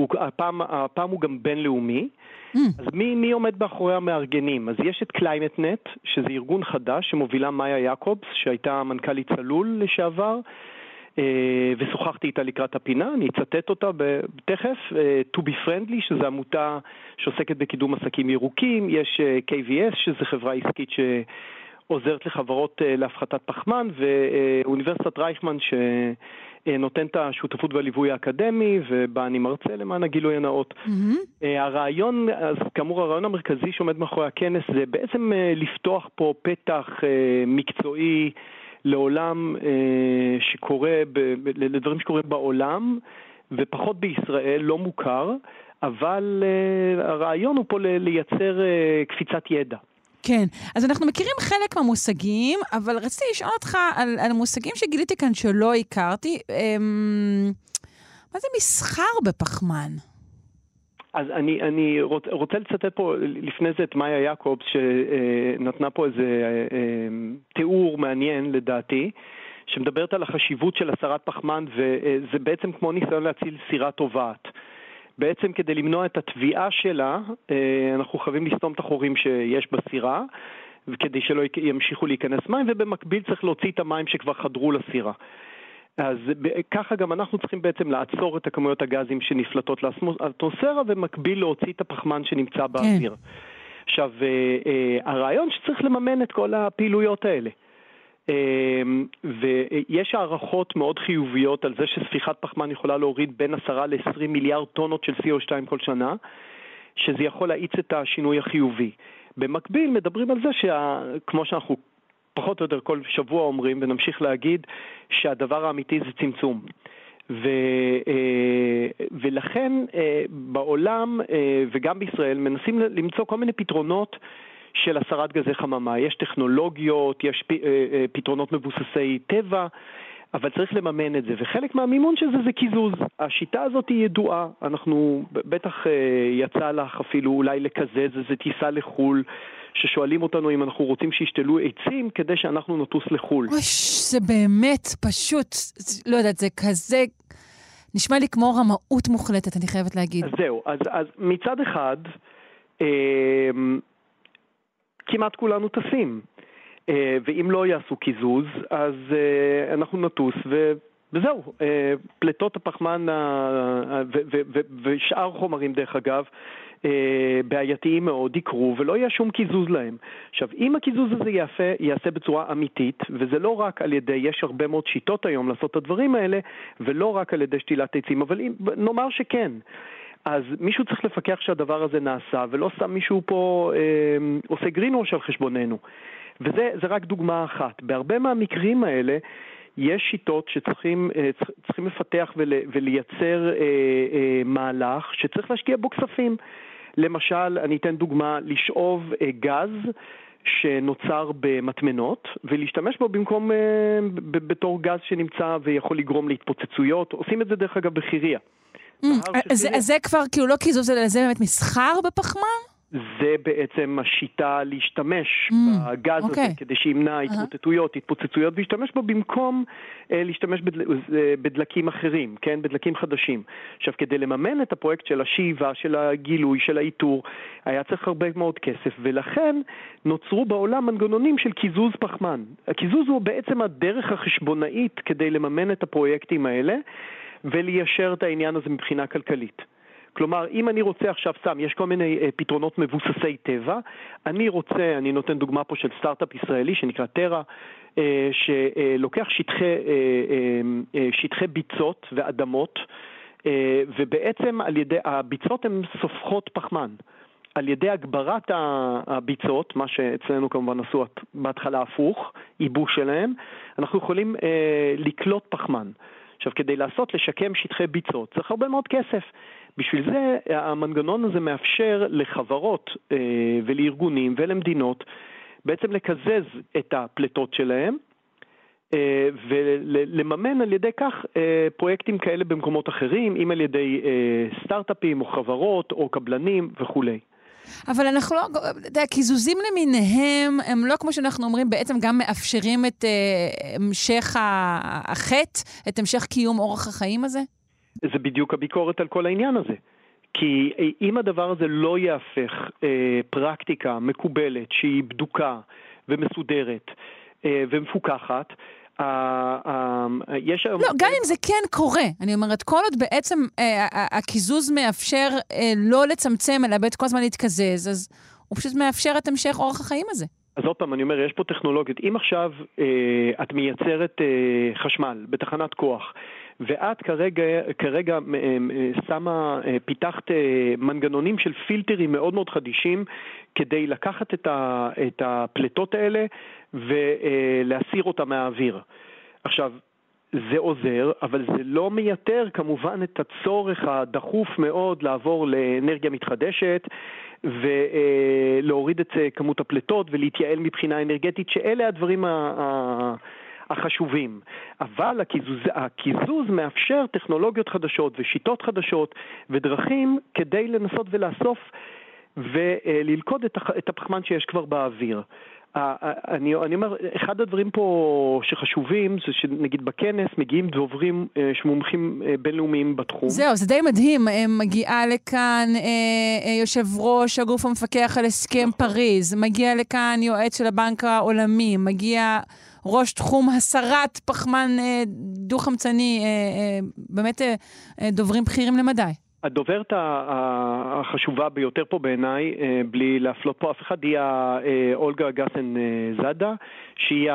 הוא, הפעם, הפעם הוא גם בינלאומי. Mm. אז מי, מי עומד מאחורי המארגנים? אז יש את קליימטנט, שזה ארגון חדש שמובילה מאיה יעקובס, שהייתה מנכ"לית צלול לשעבר, אה, ושוחחתי איתה לקראת הפינה, אני אצטט אותה תכף. אה, to be friendly, שזו עמותה שעוסקת בקידום עסקים ירוקים, יש אה, KVS, שזו חברה עסקית שעוזרת לחברות להפחתת פחמן, ואוניברסיטת רייכמן, שנותן את השותפות והליווי האקדמי, ובה אני מרצה למען הגילוי הנאות. Mm-hmm. הרעיון, אז כאמור, הרעיון המרכזי שעומד מאחורי הכנס זה בעצם לפתוח פה פתח מקצועי, לעולם אה, שקורה, לדברים שקורים בעולם, ופחות בישראל, לא מוכר, אבל אה, הרעיון הוא פה לייצר אה, קפיצת ידע. כן, אז אנחנו מכירים חלק מהמושגים, אבל רציתי לשאול אותך על, על מושגים שגיליתי כאן שלא הכרתי. אה, מה זה מסחר בפחמן? אז אני, אני רוצ, רוצה לצטט פה לפני זה את מאיה יעקובס, שנתנה פה איזה אה, תיאור מעניין לדעתי, שמדברת על החשיבות של הסרת פחמן, וזה בעצם כמו ניסיון להציל סירה טובעת. בעצם כדי למנוע את התביעה שלה, אה, אנחנו חייבים לסתום את החורים שיש בסירה, וכדי שלא ימשיכו להיכנס מים, ובמקביל צריך להוציא את המים שכבר חדרו לסירה. אז ככה גם אנחנו צריכים בעצם לעצור את הכמויות הגזים שנפלטות לאטמוספירה ומקביל להוציא את הפחמן שנמצא כן. באוויר. כן. עכשיו, אה, אה, הרעיון שצריך לממן את כל הפעילויות האלה. אה, ויש הערכות מאוד חיוביות על זה שספיחת פחמן יכולה להוריד בין 10 ל-20 מיליארד טונות של CO2 כל שנה, שזה יכול להאיץ את השינוי החיובי. במקביל מדברים על זה שכמו שאנחנו פחות או יותר כל שבוע אומרים, ונמשיך להגיד, שהדבר האמיתי זה צמצום. ו, אה, ולכן אה, בעולם אה, וגם בישראל מנסים למצוא כל מיני פתרונות של הסרת גזי חממה. יש טכנולוגיות, יש פתרונות מבוססי טבע, אבל צריך לממן את זה, וחלק מהמימון של זה זה קיזוז. השיטה הזאת היא ידועה, אנחנו, בטח יצא לך אפילו אולי לקזז איזה טיסה לחו"ל. ששואלים אותנו אם אנחנו רוצים שישתלו עצים כדי שאנחנו נטוס לחו"ל. אוי, זה באמת פשוט, לא יודעת, זה כזה... נשמע לי כמו רמאות מוחלטת, אני חייבת להגיד. אז זהו, אז, אז מצד אחד, אה, כמעט כולנו טסים. אה, ואם לא יעשו קיזוז, אז אה, אנחנו נטוס ו... וזהו, אה, פליטות הפחמן ושאר חומרים דרך אגב בעייתיים מאוד יקרו ולא יהיה שום קיזוז להם. עכשיו, אם הקיזוז הזה יעשה, יעשה בצורה אמיתית, וזה לא רק על ידי, יש הרבה מאוד שיטות היום לעשות את הדברים האלה, ולא רק על ידי שתילת עצים, אבל אם, נאמר שכן. אז מישהו צריך לפקח שהדבר הזה נעשה, ולא סתם מישהו פה אה, עושה גרינווש על חשבוננו. וזה רק דוגמה אחת. בהרבה מהמקרים האלה, יש שיטות שצריכים אה, לפתח ולייצר אה, אה, מהלך שצריך להשקיע בו כספים. למשל, אני אתן דוגמה, לשאוב גז שנוצר במטמנות ולהשתמש בו במקום בתור גז שנמצא ויכול לגרום להתפוצצויות. עושים את זה דרך אגב בחירייה. Mm, אז זה כבר כאילו לא קיזוז, אלא זה באמת מסחר בפחמן? זה בעצם השיטה להשתמש mm, בגז okay. הזה אוקיי. כדי שימנע התמוטטויות, התפוצצויות, וישתמש בו במקום אה, להשתמש בדל, אה, בדלקים אחרים, כן? בדלקים חדשים. עכשיו, כדי לממן את הפרויקט של השאיבה, של הגילוי, של האיתור, היה צריך הרבה מאוד כסף, ולכן נוצרו בעולם מנגנונים של קיזוז פחמן. הקיזוז הוא בעצם הדרך החשבונאית כדי לממן את הפרויקטים האלה וליישר את העניין הזה מבחינה כלכלית. כלומר, אם אני רוצה עכשיו, סתם, יש כל מיני אה, פתרונות מבוססי טבע, אני רוצה, אני נותן דוגמה פה של סטארט-אפ ישראלי שנקרא טרה, אה, שלוקח שטחי, אה, אה, אה, שטחי ביצות ואדמות, אה, ובעצם על ידי, הביצות הן סופחות פחמן. על ידי הגברת הביצות, מה שאצלנו כמובן עשו בהתחלה הפוך, ייבוש שלהם, אנחנו יכולים אה, לקלוט פחמן. עכשיו, כדי לעשות, לשקם שטחי ביצות, צריך הרבה מאוד כסף. בשביל זה המנגנון הזה מאפשר לחברות אה, ולארגונים ולמדינות בעצם לקזז את הפליטות שלהם אה, ולממן על ידי כך אה, פרויקטים כאלה במקומות אחרים, אם על ידי אה, סטארט-אפים או חברות או קבלנים וכולי. אבל אנחנו לא, אתה יודע, קיזוזים למיניהם, הם לא כמו שאנחנו אומרים, בעצם גם מאפשרים את המשך החטא, את המשך קיום אורח החיים הזה? זה בדיוק הביקורת על כל העניין הזה. כי אם הדבר הזה לא יהפך אה, פרקטיקה מקובלת שהיא בדוקה ומסודרת אה, ומפוקחת, יש היום... לא, גם אם זה כן קורה, אני אומרת, כל עוד בעצם אה, הקיזוז מאפשר אה, לא לצמצם, אלא בעצם כל הזמן להתקזז, אז הוא פשוט מאפשר את המשך אורח החיים הזה. אז עוד פעם, אני אומר, יש פה טכנולוגיות. אם עכשיו אה, את מייצרת אה, חשמל בתחנת כוח, ואת כרגע, כרגע אה, אה, שמה, אה, פיתחת מנגנונים של פילטרים מאוד מאוד חדישים כדי לקחת את, ה, את הפלטות האלה ולהסיר אותה מהאוויר. עכשיו, זה עוזר, אבל זה לא מייתר כמובן את הצורך הדחוף מאוד לעבור לאנרגיה מתחדשת ולהוריד את כמות הפליטות ולהתייעל מבחינה אנרגטית, שאלה הדברים ה... החשובים. אבל הקיזוז, הקיזוז מאפשר טכנולוגיות חדשות ושיטות חדשות ודרכים כדי לנסות ולאסוף וללכוד את הפחמן שיש כבר באוויר. אני, אני אומר, אחד הדברים פה שחשובים זה שנגיד בכנס מגיעים דוברים אה, שמומחים אה, בינלאומיים בתחום. זהו, זה די מדהים. אה, מגיעה לכאן יושב ראש הגוף המפקח על הסכם נכון. פריז, מגיע לכאן יועץ של הבנק העולמי, מגיע ראש תחום הסרת פחמן אה, דו-חמצני, אה, אה, באמת דוברים בכירים למדי. הדוברת החשובה ביותר פה בעיניי, בלי להפלות פה אף אחד, היא אולגה גסן זאדה, שהיא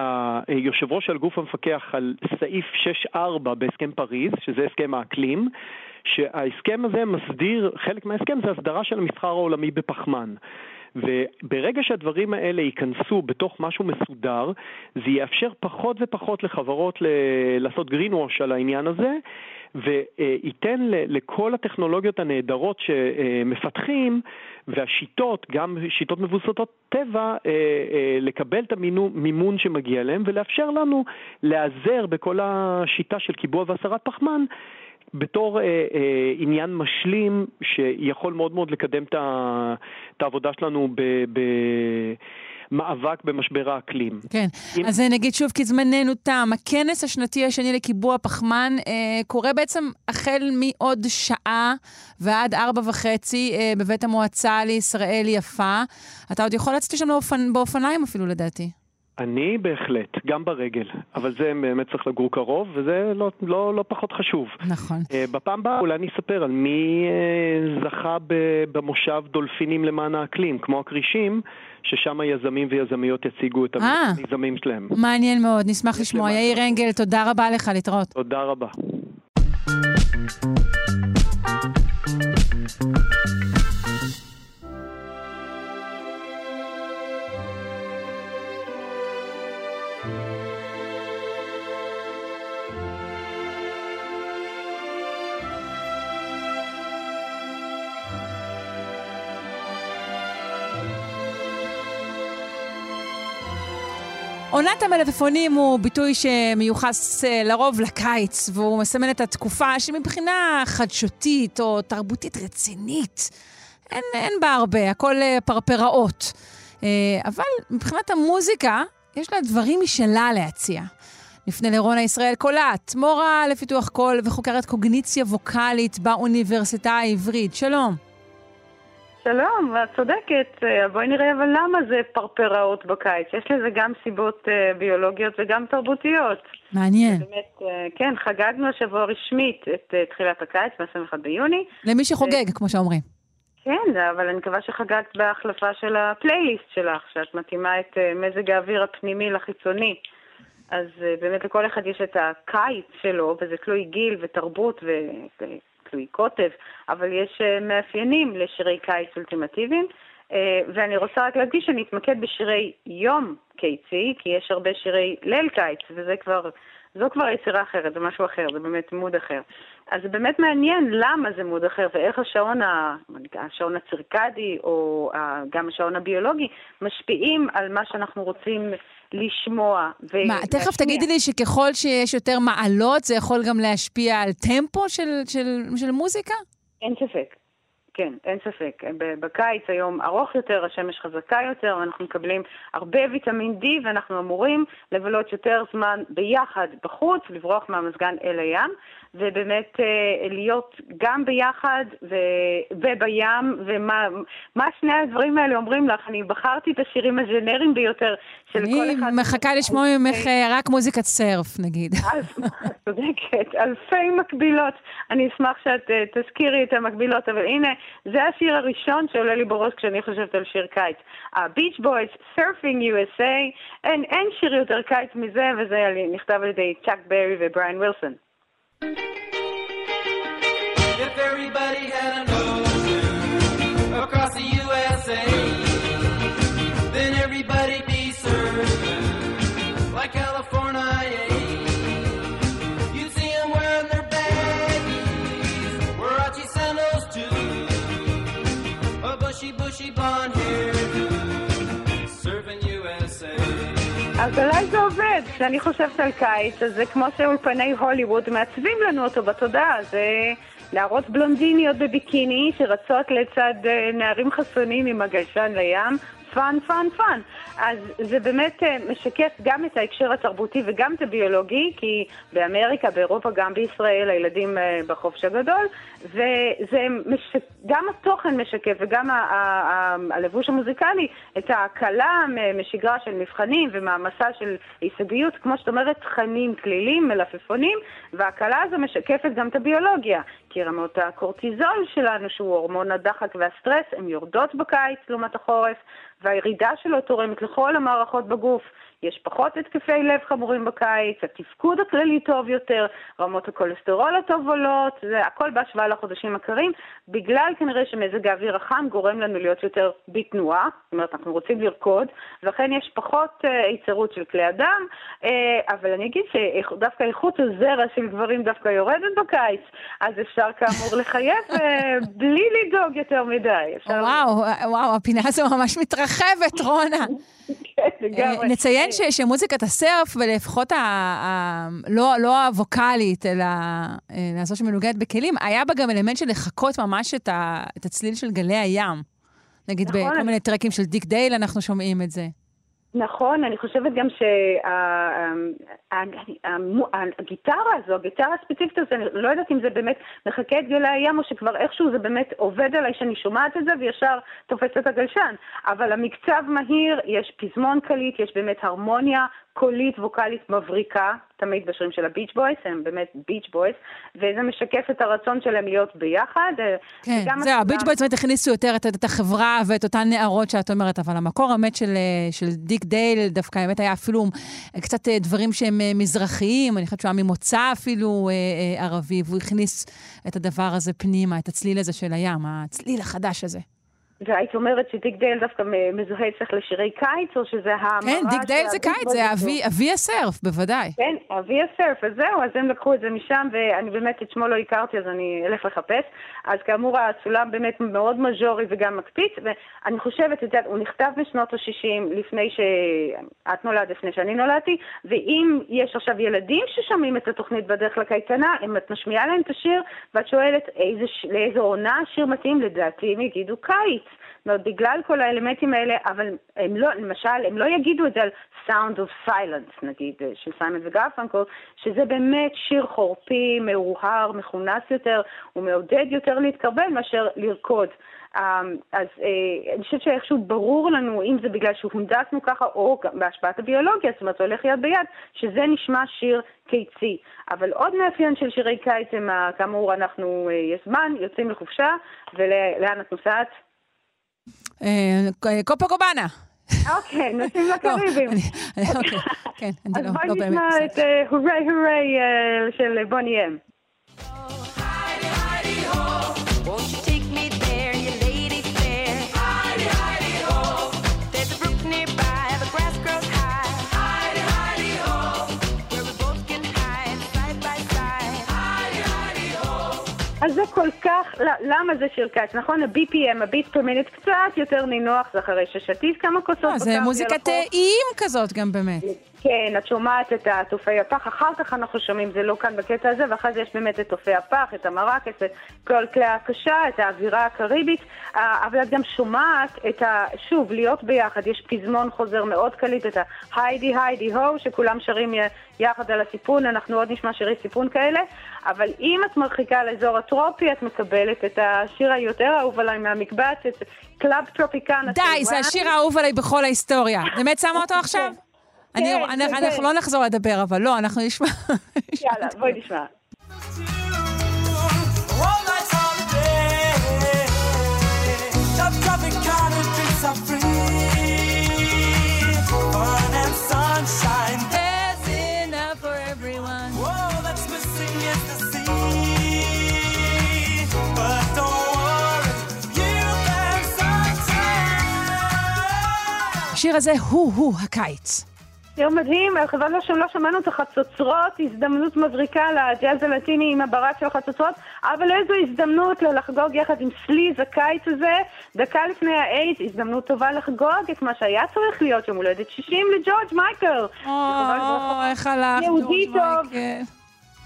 היושב ראש של גוף המפקח על סעיף 6-4 בהסכם פריז, שזה הסכם האקלים, שההסכם הזה מסדיר, חלק מההסכם זה הסדרה של המסחר העולמי בפחמן. וברגע שהדברים האלה ייכנסו בתוך משהו מסודר, זה יאפשר פחות ופחות לחברות ל- לעשות greenwash על העניין הזה, וייתן לכל הטכנולוגיות הנהדרות שמפתחים והשיטות, גם שיטות מבוססות טבע, אה, אה, לקבל את המימון שמגיע להם ולאפשר לנו להיעזר בכל השיטה של קיבוע והסרת פחמן בתור אה, אה, עניין משלים שיכול מאוד מאוד לקדם את העבודה שלנו ב... ב מאבק במשבר האקלים. כן, אם... אז נגיד שוב, כי זמננו תם, הכנס השנתי השני לקיבוע פחמן אה, קורה בעצם החל מעוד שעה ועד ארבע וחצי אה, בבית המועצה לישראל יפה. אתה עוד יכול לצאת לשם באופנ... באופניים אפילו, לדעתי. אני בהחלט, גם ברגל, אבל זה באמת צריך לגור קרוב, וזה לא, לא, לא פחות חשוב. נכון. Uh, בפעם הבאה אולי אני אספר על מי uh, זכה במושב דולפינים למען האקלים, כמו הכרישים, ששם יזמים ויזמיות יציגו את אה. המיזמים שלהם. מעניין מאוד, נשמח לשמוע. יאיר אנגל, תודה רבה לך, להתראות. תודה רבה. עונת המלפפונים הוא ביטוי שמיוחס אה, לרוב לקיץ, והוא מסמן את התקופה שמבחינה חדשותית או תרבותית רצינית, אין, אין בה הרבה, הכל אה, פרפראות. אה, אבל מבחינת המוזיקה, יש לה דברים משלה להציע. נפנה לרונה ישראל קולט, מורה לפיתוח קול וחוקרת קוגניציה ווקאלית באוניברסיטה העברית. שלום. שלום, את צודקת. אה, בואי נראה אבל למה זה פרפראות בקיץ. יש לזה גם סיבות אה, ביולוגיות וגם תרבותיות. מעניין. באמת, אה, כן, חגגנו השבוע רשמית את תחילת הקיץ, ב-21 ביוני. למי שחוגג, כמו שאומרים. כן, אבל אני מקווה שחגגת בהחלפה של הפלייליסט שלך, שאת מתאימה את מזג האוויר הפנימי לחיצוני. אז באמת לכל אחד יש את הקיץ שלו, וזה תלוי גיל ותרבות ו... תלוי קוטב, אבל יש אה, מאפיינים לשירי קיץ אולטימטיביים. אה, ואני רוצה רק להדגיש שאני אתמקד בשירי יום קיצי, כי יש הרבה שירי ליל קיץ, וזה כבר, זו כבר יצירה אחרת, זה משהו אחר, זה באמת מוד אחר. אז זה באמת מעניין למה זה מוד אחר ואיך השעון, ה... השעון הצירקדי או גם השעון הביולוגי משפיעים על מה שאנחנו רוצים לשמוע. ו... מה, תכף תגידי לי שככל שיש יותר מעלות, זה יכול גם להשפיע על טמפו של, של, של מוזיקה? אין ספק. כן, אין ספק. בקיץ היום ארוך יותר, השמש חזקה יותר, ואנחנו מקבלים הרבה ויטמין D, ואנחנו אמורים לבלות יותר זמן ביחד בחוץ, לברוח מהמזגן אל הים, ובאמת אה, להיות גם ביחד ו... ובים, ומה שני הדברים האלה אומרים לך? אני בחרתי את השירים הג'נריים ביותר של כל אחד. אני מחכה לשמוע ממך אה, רק מוזיקת סרף, נגיד. צודקת, אלפי מקבילות. אני אשמח שאת אה, תזכירי את המקבילות, אבל הנה, זה השיר הראשון שעולה לי בראש כשאני חושבת על שיר קיץ. ה-Beach Boys, Surfing USA, אין, אין שיר יותר קיץ מזה, וזה נכתב על ידי צ'אק ברי an ocean across the USA, then everybody אז אולי זה עובד. כשאני חושבת על קיץ, אז זה כמו שאולפני הוליווד מעצבים לנו אותו בתודעה. זה נערות בלונדיניות בביקיני שרצות לצד אה, נערים חסונים עם הגלשן לים, fun, fun, fun. אז זה באמת אה, משקף גם את ההקשר התרבותי וגם את הביולוגי, כי באמריקה, באירופה, גם בישראל, הילדים אה, בחופש הגדול, וזה מש... גם התוכן משקף וגם הלבוש המוזיקלי, את ההקלה משגרה של מבחנים ומעמסה של הישגיות, כמו שאת אומרת, תכנים כלילים, מלפפונים, וההקלה הזו משקפת גם את הביולוגיה, כי רמות הקורטיזול שלנו, שהוא הורמון הדחק והסטרס, הן יורדות בקיץ לעומת החורף, והירידה שלו תורמת לכל המערכות בגוף. יש פחות התקפי לב חמורים בקיץ, התפקוד הכללי טוב יותר, רמות הכולסטרול הטוב עולות, זה הכל בהשוואה לחודשים הקרים, בגלל כנראה שמזג האוויר החם גורם לנו להיות יותר בתנועה, זאת אומרת אנחנו רוצים לרקוד, ולכן יש פחות uh, היצרות של כלי אדם, uh, אבל אני אגיד שדווקא איכות הזרע של גברים דווקא יורדת בקיץ, אז אפשר כאמור לחייב uh, בלי לדאוג יותר מדי. וואו, וואו, הפינה הזו ממש מתרחבת, רונה. כן, לגמרי. נציין ש, שמוזיקת הסרף, ולפחות ה, ה, לא, לא הווקאלית, אלא לעשות שמנוגדת בכלים, היה בה גם אלמנט של לחקות ממש את, ה, את הצליל של גלי הים. נגיד נכון. בכל מיני טרקים של דיק דייל אנחנו שומעים את זה. נכון, אני חושבת גם שהגיטרה הזו, הגיטרה הספציפית הזו, אני לא יודעת אם זה באמת מחכה את גלי הים או שכבר איכשהו זה באמת עובד עליי שאני שומעת את זה וישר תופס את הגלשן. אבל המקצב מהיר, יש פזמון קליט, יש באמת הרמוניה קולית ווקאלית מבריקה, תמיד בשירים של הביץ' בויס, הם באמת ביץ' בויס, וזה משקף את הרצון שלהם להיות ביחד. אה, כן, זהו, הביץ' בויס באמת הכניסו יותר את, את החברה ואת אותן נערות שאת אומרת, אבל המקור האמת של, אה, של דיק דייל דווקא באמת היה אפילו קצת אה, דברים שהם מזרחיים, אני חושבת שהוא היה ממוצא אפילו ערבי, והוא הכניס את הדבר הזה פנימה, את הצליל הזה של הים, הצליל החדש הזה. והיית אומרת שדיק דייל דווקא מזוהה אצלך לשירי קיץ, או שזה המראה כן, דיק דייל זה קיץ, זה אבי, אבי הסרף, בוודאי. כן, אבי הסרף, אז זהו, אז הם לקחו את זה משם, ואני באמת את שמו לא הכרתי, אז אני אלך לחפש. אז כאמור, הסולם באמת מאוד מז'ורי וגם מקפיץ, ואני חושבת, את יודעת, הוא נכתב בשנות ה-60, לפני שאת נולדת, לפני שאני נולדתי, ואם יש עכשיו ילדים ששומעים את התוכנית בדרך לקייטנה, אם את משמיעה להם את השיר, ואת שואלת איזה, לאיזו עונה השיר מתאים, לדעתי הם יגידו קיץ. זאת אומרת, בגלל כל האלמנטים האלה, אבל הם לא, למשל, הם לא יגידו את זה על Sound of Silence, נגיד, אה, של סיימון וגרפנקל, שזה באמת שיר חורפי, מאוהר, מכונס יותר, הוא מעודד יותר להתקרבל מאשר לרקוד. אמ, אז אה, אני חושבת שאיכשהו ברור לנו, אם זה בגלל שהונדסנו ככה, או בהשפעת הביולוגיה, זאת אומרת, זה הולך יד ביד, שזה נשמע שיר קיצי. אבל עוד מאפיין של שירי קיץ הם, כאמור, אנחנו, אה, יש זמן, יוצאים לחופשה, ולאן את נוסעת? אה, קופו קובאנה. אוקיי, נוסעים לא, לקריבים. אני- אוקיי, כן, אני אז לא בואי לא באמת... נשמע את. אה, הורי הורי אה, של בוני אם. אז זה כל כך, ל- למה זה שיר קיץ? נכון, ה-BPM, הביט פר מינט, קצת יותר נינוח, זה אחרי ששתית כמה כוסות לא, זה מוזיקת החוף. אה, איים כזאת גם באמת. כן, את שומעת את התופי הפח, אחר כך אנחנו שומעים, זה לא כאן בקטע הזה, ואחרי זה יש באמת את תופי הפח, את המרק, את כל כלי ההקשה, את האווירה הקריבית, אה, אבל את גם שומעת את ה... שוב, להיות ביחד, יש פזמון חוזר מאוד קליט, את ה-היידי היידי הו, שכולם שרים יחד על הסיפון, אנחנו עוד נשמע שירי סיפון כאלה, אבל אם את מרחיקה לאזור הטרופי, את מקבלת את השיר היותר אהוב עליי מהמקבץ, את קלאב טרופיקנה. די, זה. השיר האהוב עליי בכל ההיסטוריה. באמת שמה אותו עכשיו? אני- כן, אני- זה אנחנו זה. לא נחזור לדבר, אבל לא, אנחנו נשמע. יאללה, בואי נשמע. השיר הזה הוא-הוא הקיץ. שיר מדהים, חבל לו שלא שמענו את החצוצרות, הזדמנות מבריקה לג'אז הלטיני עם הברק של החצוצרות, אבל איזו הזדמנות לחגוג יחד עם סליז הקיץ הזה, דקה לפני האיידס, הזדמנות טובה לחגוג את מה שהיה צריך להיות יום הולדת 60 לג'ורג' מייקל. או, איך הלך, יהודי ג'ורג' טוב. מייקל.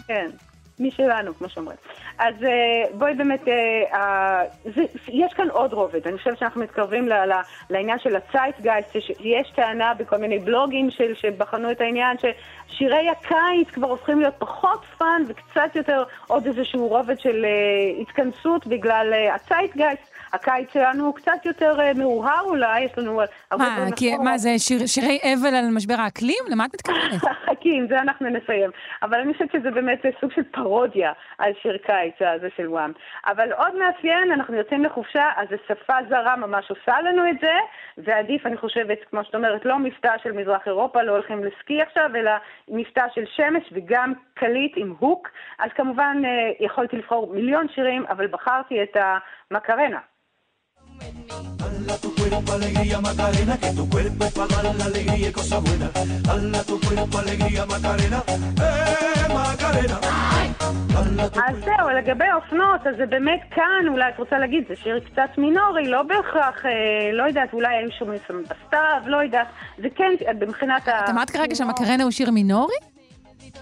כן, משלנו, כמו שאומרים. אז אה, בואי באמת, אה, זה, יש כאן עוד רובד, אני חושבת שאנחנו מתקרבים ל, ל, לעניין של הצייטגייסט, יש טענה בכל מיני בלוגים של, שבחנו את העניין, ששירי הקיץ כבר הופכים להיות פחות fun וקצת יותר עוד איזשהו רובד של אה, התכנסות בגלל אה, הצייטגייסט. הקיץ שלנו הוא קצת יותר מהורהר אולי, יש לנו הרבה מה, כי- מה זה, שיר- שירי אבל על משבר האקלים? למה את מתכוונת? חכי, עם זה אנחנו נסיים. אבל אני חושבת שזה באמת סוג של פרודיה על שיר קיץ הזה של וואם. אבל עוד מאפיין, אנחנו יוצאים לחופשה, אז זו שפה זרה ממש עושה לנו את זה, ועדיף, אני חושבת, כמו שאת אומרת, לא מבטא של מזרח אירופה, לא הולכים לסקי עכשיו, אלא מבטא של שמש וגם קליט עם הוק. אז כמובן אה, יכולתי לבחור מיליון שירים, אבל בחרתי את המקרנה. Dala tu cuerpo alegría Macarena, que tu cuerpo es para dar la alegría y cosas buenas. Dala tu cuerpo alegría Macarena, eh Macarena. אז זהו, לגבי אופנות, אז זה באמת כאן, אולי את רוצה להגיד, זה שיר קצת מינורי, לא בהכרח, אה, לא יודעת, אולי היו שומעים שם בסתיו, לא יודעת, זה כן, מבחינת ה... את אמרת כרגע שהמקרנה הוא שיר מינורי?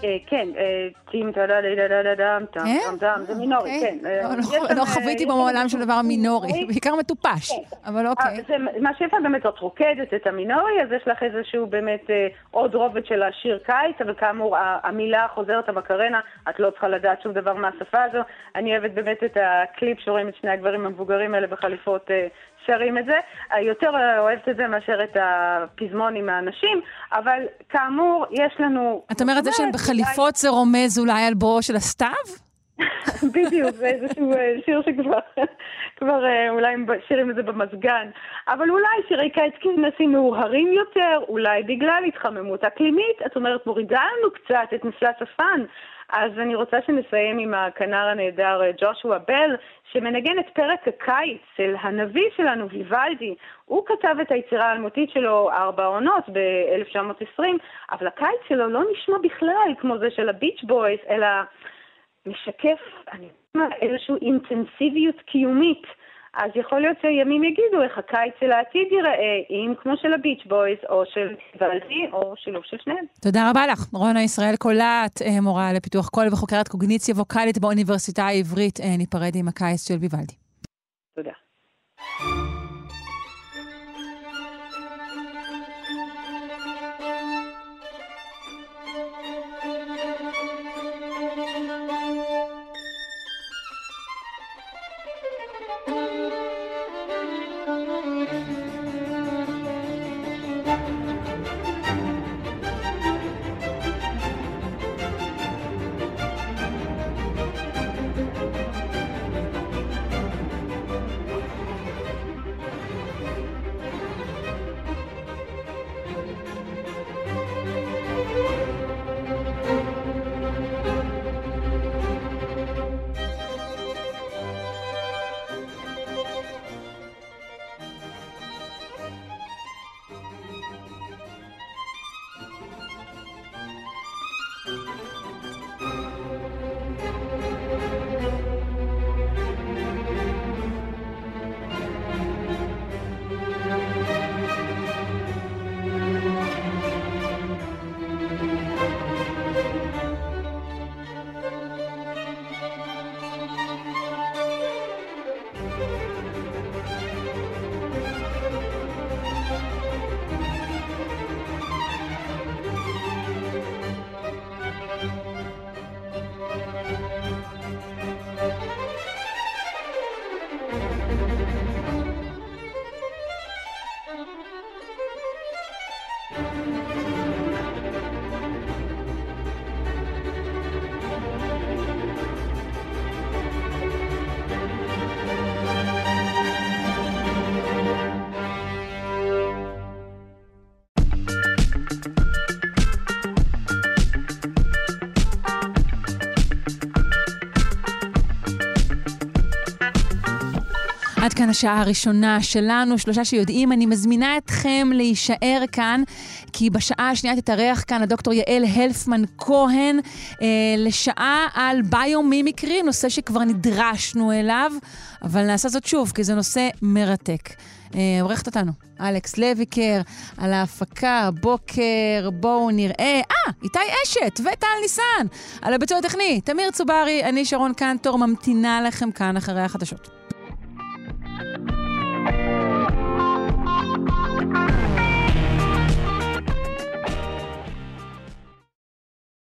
אה, כן, אה, טים טה דה דה דה דה דם טם כן? טם טם, זה מינורי, אוקיי. כן. אה, לא- לא- לא אה, חוויתי שם של דבר מינורי. בעיקר מטופש, אבל אוקיי. אה, מה שיפה באמת, את רוקדת את המינורי, אז יש לך איזשהו באמת אה, עוד רובד של השיר קיץ, אבל כאמור, המילה חוזרת המקרנה, את לא צריכה לדעת שום דבר מהשפה הזו. אני אוהבת באמת את הקליפ שרואים את שני הגברים המבוגרים האלה בחליפות אה, שרים את זה. יותר אה, אוהבת את זה מאשר את הפזמון עם האנשים, אבל כאמור, יש לנו... את אומרת זה שהן בחליפות זה רומז אולי על בואו של הסתיו? בדיוק, זה איזשהו אה, שיר שכבר כבר, אה, אולי הם שירים את זה במזגן. אבל אולי שירי קיץ נעשים מהורהרים יותר, אולי בגלל התחממות אקלימית. את אומרת, מורידה לנו קצת את מפלס ה fun. אז אני רוצה שנסיים עם הכנר הנהדר אה, ג'ושוע בל, שמנגן את פרק הקיץ של הנביא שלנו, ויוולדי. הוא כתב את היצירה האלמותית שלו, ארבע עונות, ב-1920, אבל הקיץ שלו לא נשמע בכלל כמו זה של הביץ' בויז, אלא... משקף, אני יודעת מה, איזושהי אינטנסיביות קיומית. אז יכול להיות שימים יגידו איך הקיץ של העתיד ייראה, אם כמו של הביץ' בויז, או של ולדי, או שילוב של שניהם. תודה רבה לך. רונה ישראל קולט, אה, מורה לפיתוח קול וחוקרת קוגניציה ווקאלית באוניברסיטה העברית. אה, ניפרד עם הקיץ של ויוולדי. תודה. כאן השעה הראשונה שלנו, שלושה שיודעים. אני מזמינה אתכם להישאר כאן, כי בשעה השנייה תתארח כאן הדוקטור יעל הלפמן כהן אה, לשעה על ביומימיקרי, נושא שכבר נדרשנו אליו, אבל נעשה זאת שוב, כי זה נושא מרתק. אה, עורכת אותנו, אלכס לויקר, על ההפקה הבוקר, בואו נראה. אה, איתי אשת וטל ניסן, על הביצוע הטכני, תמיר צוברי, אני שרון קנטור, ממתינה לכם כאן אחרי החדשות.